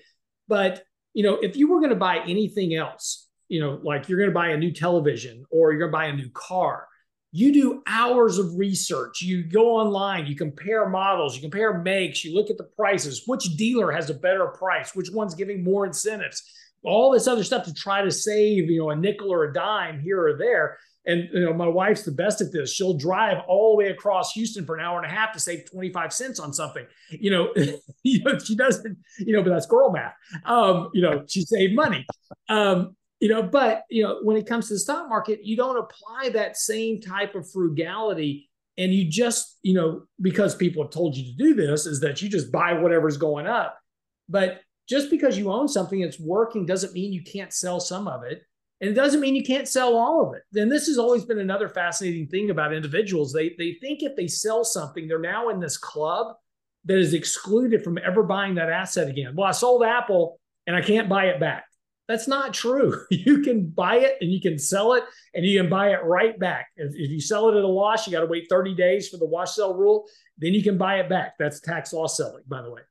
But you know, if you were going to buy anything else, you know, like you're going to buy a new television or you're going to buy a new car, you do hours of research. You go online, you compare models, you compare makes, you look at the prices, which dealer has a better price, which one's giving more incentives, all this other stuff to try to save, you know, a nickel or a dime here or there. And you know, my wife's the best at this. She'll drive all the way across Houston for an hour and a half to save 25 cents on something. You know, <laughs> you know, she doesn't, you know, but that's girl math. Um, you know, she saved money. Um, you know but you know when it comes to the stock market you don't apply that same type of frugality. And you just you know because people have told you to do this is that you just buy whatever's going up. But just because you own something that's working doesn't mean you can't sell some of it. And it doesn't mean you can't sell all of it. Then this has always been another fascinating thing about individuals. They they think if they sell something they're now in this club that is excluded from ever buying that asset again. Well i sold apple and i can't buy it back that's not true. <laughs> You can buy it and you can sell it and you can buy it right back. If, if you sell it at a loss, you got to wait 30 days for the wash sell rule. Then you can buy it back. That's tax loss selling, by the way.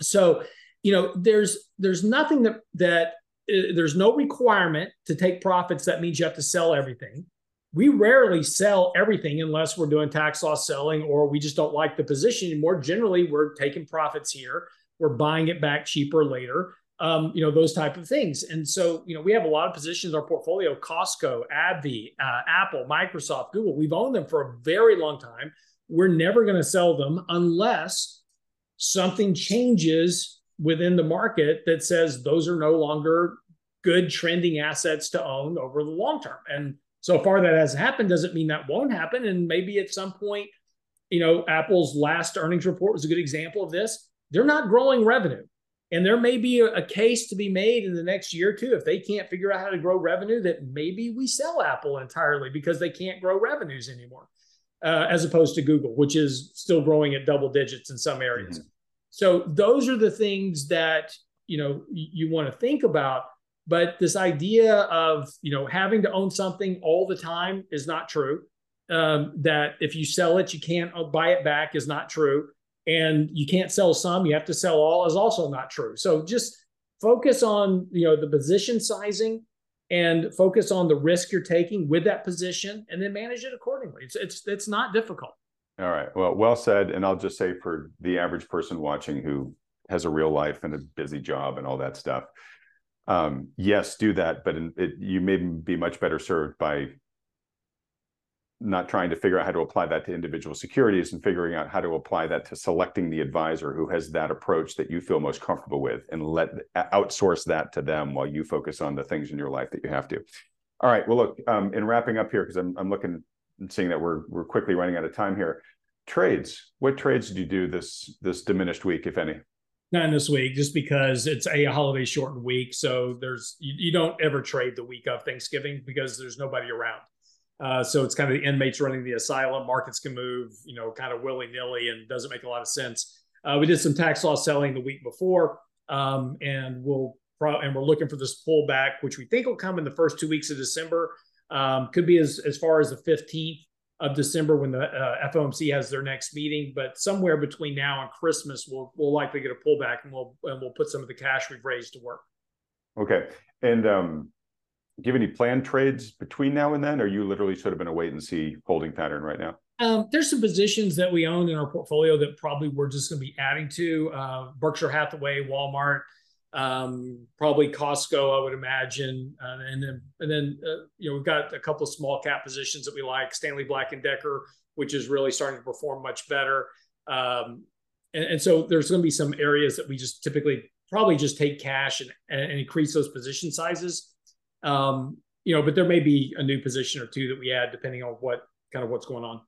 So, you know, there's there's nothing that that uh, there's no requirement to take profits. That means you have to sell everything. We rarely sell everything unless we're doing tax loss selling or we just don't like the position. More generally, we're taking profits here. We're buying it back cheaper later um, you know, those type of things. And so, you know, we have a lot of positions in our portfolio, Costco, AbbVie, uh, Apple, Microsoft, Google. We've owned them for a very long time. We're never going to sell them unless something changes within the market that says those are no longer good trending assets to own over the long term. And so far that has happened doesn't mean that won't happen. And maybe at some point, you know, Apple's last earnings report was a good example of this. They're not growing revenue. And there may be a, a, case to be made in the next year or two if they can't figure out how to grow revenue that maybe we sell Apple entirely because they can't grow revenues anymore, uh, as opposed to Google, which is still growing at double digits in some areas. Mm-hmm. So those are the things that you know you, you want to think about. But this idea of you know having to own something all the time is not true. Um, that if you sell it, you can't buy it back is not true and you can't sell some you have to sell all is also not true. So just focus on you know the position sizing and focus on the risk you're taking with that position and then manage it accordingly. It's it's it's not difficult. All right. Well well said. And i'll just say for the average person watching who has a real life and a busy job and all that stuff. Um, yes, do that, but in, it, you may be much better served by not trying to figure out how to apply that to individual securities and figuring out how to apply that to selecting the advisor who has that approach that you feel most comfortable with and let outsource that to them while you focus on the things in your life that you have to. All right. Well, look, um, in wrapping up here, because I'm, I'm looking and seeing that we're we're quickly running out of time here. Trades. What trades did you do this this diminished week, if any? Not this week, just because it's a holiday shortened week. So there's you, you don't ever trade the week of Thanksgiving because there's nobody around. Uh, so it's kind of the inmates running the asylum. Markets can move, you know, kind of willy nilly, and doesn't make a lot of sense. Uh, we did some tax loss selling the week before, um, and we'll pro- and we're looking for this pullback, which we think will come in the first two weeks of December. Um, could be as as far as the fifteenth of December when the uh, FOMC has their next meeting, but somewhere between now and Christmas, we'll we'll likely get a pullback, and we'll and we'll put some of the cash we've raised to work. Okay, and um, do you have any planned trades between now and then? Or are you literally sort of in a wait and see holding pattern right now? Um, there's some positions that we own in our portfolio that probably we're just going to be adding to uh, Berkshire Hathaway, Walmart, um, probably Costco, I would imagine, uh, and then and then uh, you know we've got a couple of small cap positions that we like, Stanley Black and Decker, which is really starting to perform much better. Um, and, and, so there's going to be some areas that we just typically probably just take cash and, and increase those position sizes. Um, you know, but there may be a new position or two that we add depending on what kind of what's going on.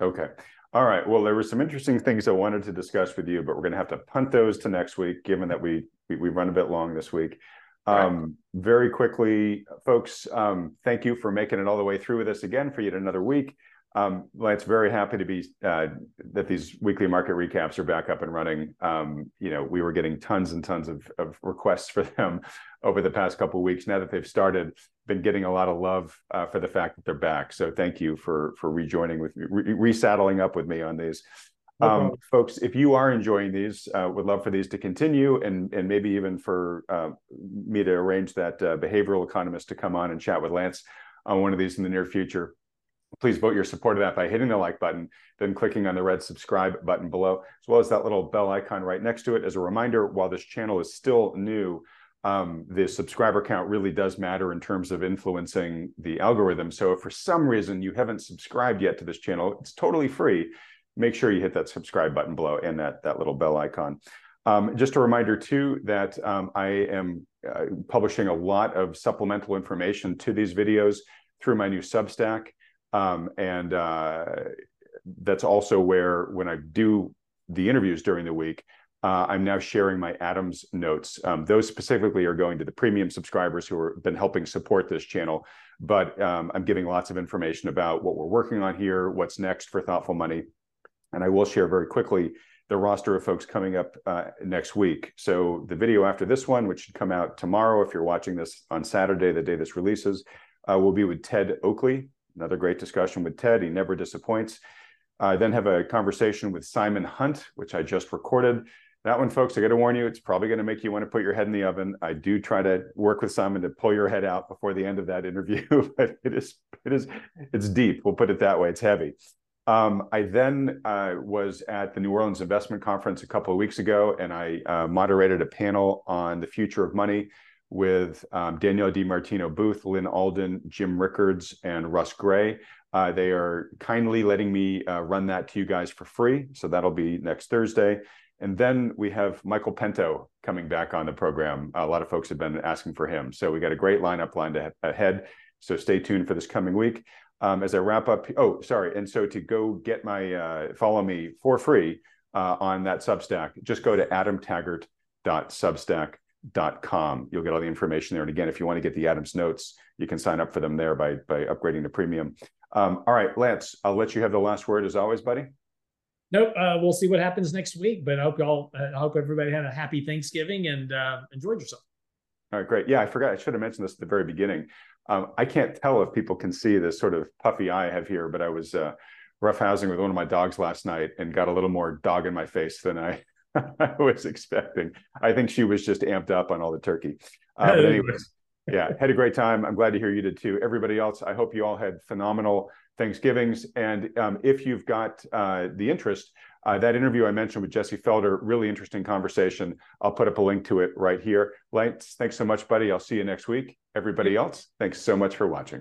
Okay. All right. Well, there were some interesting things I wanted to discuss with you, but we're going to have to punt those to next week, given that we we, we run a bit long this week. Um, Very quickly, folks, um, thank you for making it all the way through with us again for yet another week. Um, Lance, very happy to be uh, that these weekly market recaps are back up and running. Um, you know, we were getting tons and tons of, of requests for them over the past couple of weeks. Now that they've started, been getting a lot of love uh, for the fact that they're back. So thank you for for rejoining with me, re- resaddling up with me on these. Um, folks, if you are enjoying these, uh, would love for these to continue, and and maybe even for uh, me to arrange that uh, behavioral economist to come on and chat with Lance on one of these in the near future please vote your support of that by hitting the like button, then clicking on the red subscribe button below, as well as that little bell icon right next to it. As a reminder, while this channel is still new, um, the subscriber count really does matter in terms of influencing the algorithm. So if for some reason you haven't subscribed yet to this channel, it's totally free. Make sure you hit that subscribe button below and that, that little bell icon. Um, just a reminder too that um, I am uh, publishing a lot of supplemental information to these videos through my new Substack. Um, and uh, that's also where when I do the interviews during the week, uh, I'm now sharing my Adams notes. Um, those specifically are going to the premium subscribers who have been helping support this channel. But um, I'm giving lots of information about what we're working on here, what's next for Thoughtful Money. And I will share very quickly the roster of folks coming up uh, next week. So the video after this one, which should come out tomorrow, if you're watching this on Saturday, the day this releases, uh, will be with Ted Oakley, Another great discussion with Ted. He never disappoints. I then have a conversation with Simon Hunt, which I just recorded. That one, folks, I got to warn you, it's probably going to make you want to put your head in the oven. I do try to work with Simon to pull your head out before the end of that interview, <laughs> but it is, it is, it's deep. We'll put it that way. It's heavy. Um, I then uh, was at the New Orleans Investment Conference a couple of weeks ago, and I uh, moderated a panel on the future of money with um, Danielle DiMartino Booth, Lyn Alden, Jim Rickards, and Russ Gray. Uh, they are kindly letting me uh, run that to you guys for free. So that'll be next Thursday. And then we have Michael Pento coming back on the program. A lot of folks have been asking for him. So we got a great lineup lined ahead. So stay tuned for this coming week. Um, as I wrap up, oh, sorry. And so to go get my, uh, follow me for free uh, on that Substack, just go to adamtaggart.substack.com. You'll get all the information there. And again, if you want to get the Adams notes, you can sign up for them there by by upgrading to premium. Um, all right, Lance, I'll let you have the last word as always, buddy. Nope. Uh, we'll see what happens next week, but I hope y'all, uh, I hope everybody had a happy Thanksgiving and uh, enjoyed yourself. All right, great. Yeah, I forgot. I should have mentioned this at the very beginning. Um, I can't tell if people can see this sort of puffy eye I have here, but I was uh, roughhousing with one of my dogs last night and got a little more dog in my face than I <laughs> I was expecting. I think she was just amped up on all the turkey. Uh, but <laughs> anyways, yeah, had a great time. I'm glad to hear you did too. Everybody else, I hope you all had phenomenal Thanksgivings. And um, if you've got uh, the interest, Uh, that interview I mentioned with Jesse Felder, really interesting conversation. I'll put up a link to it right here. Lance, thanks so much, buddy. I'll see you next week. Everybody else, thanks so much for watching.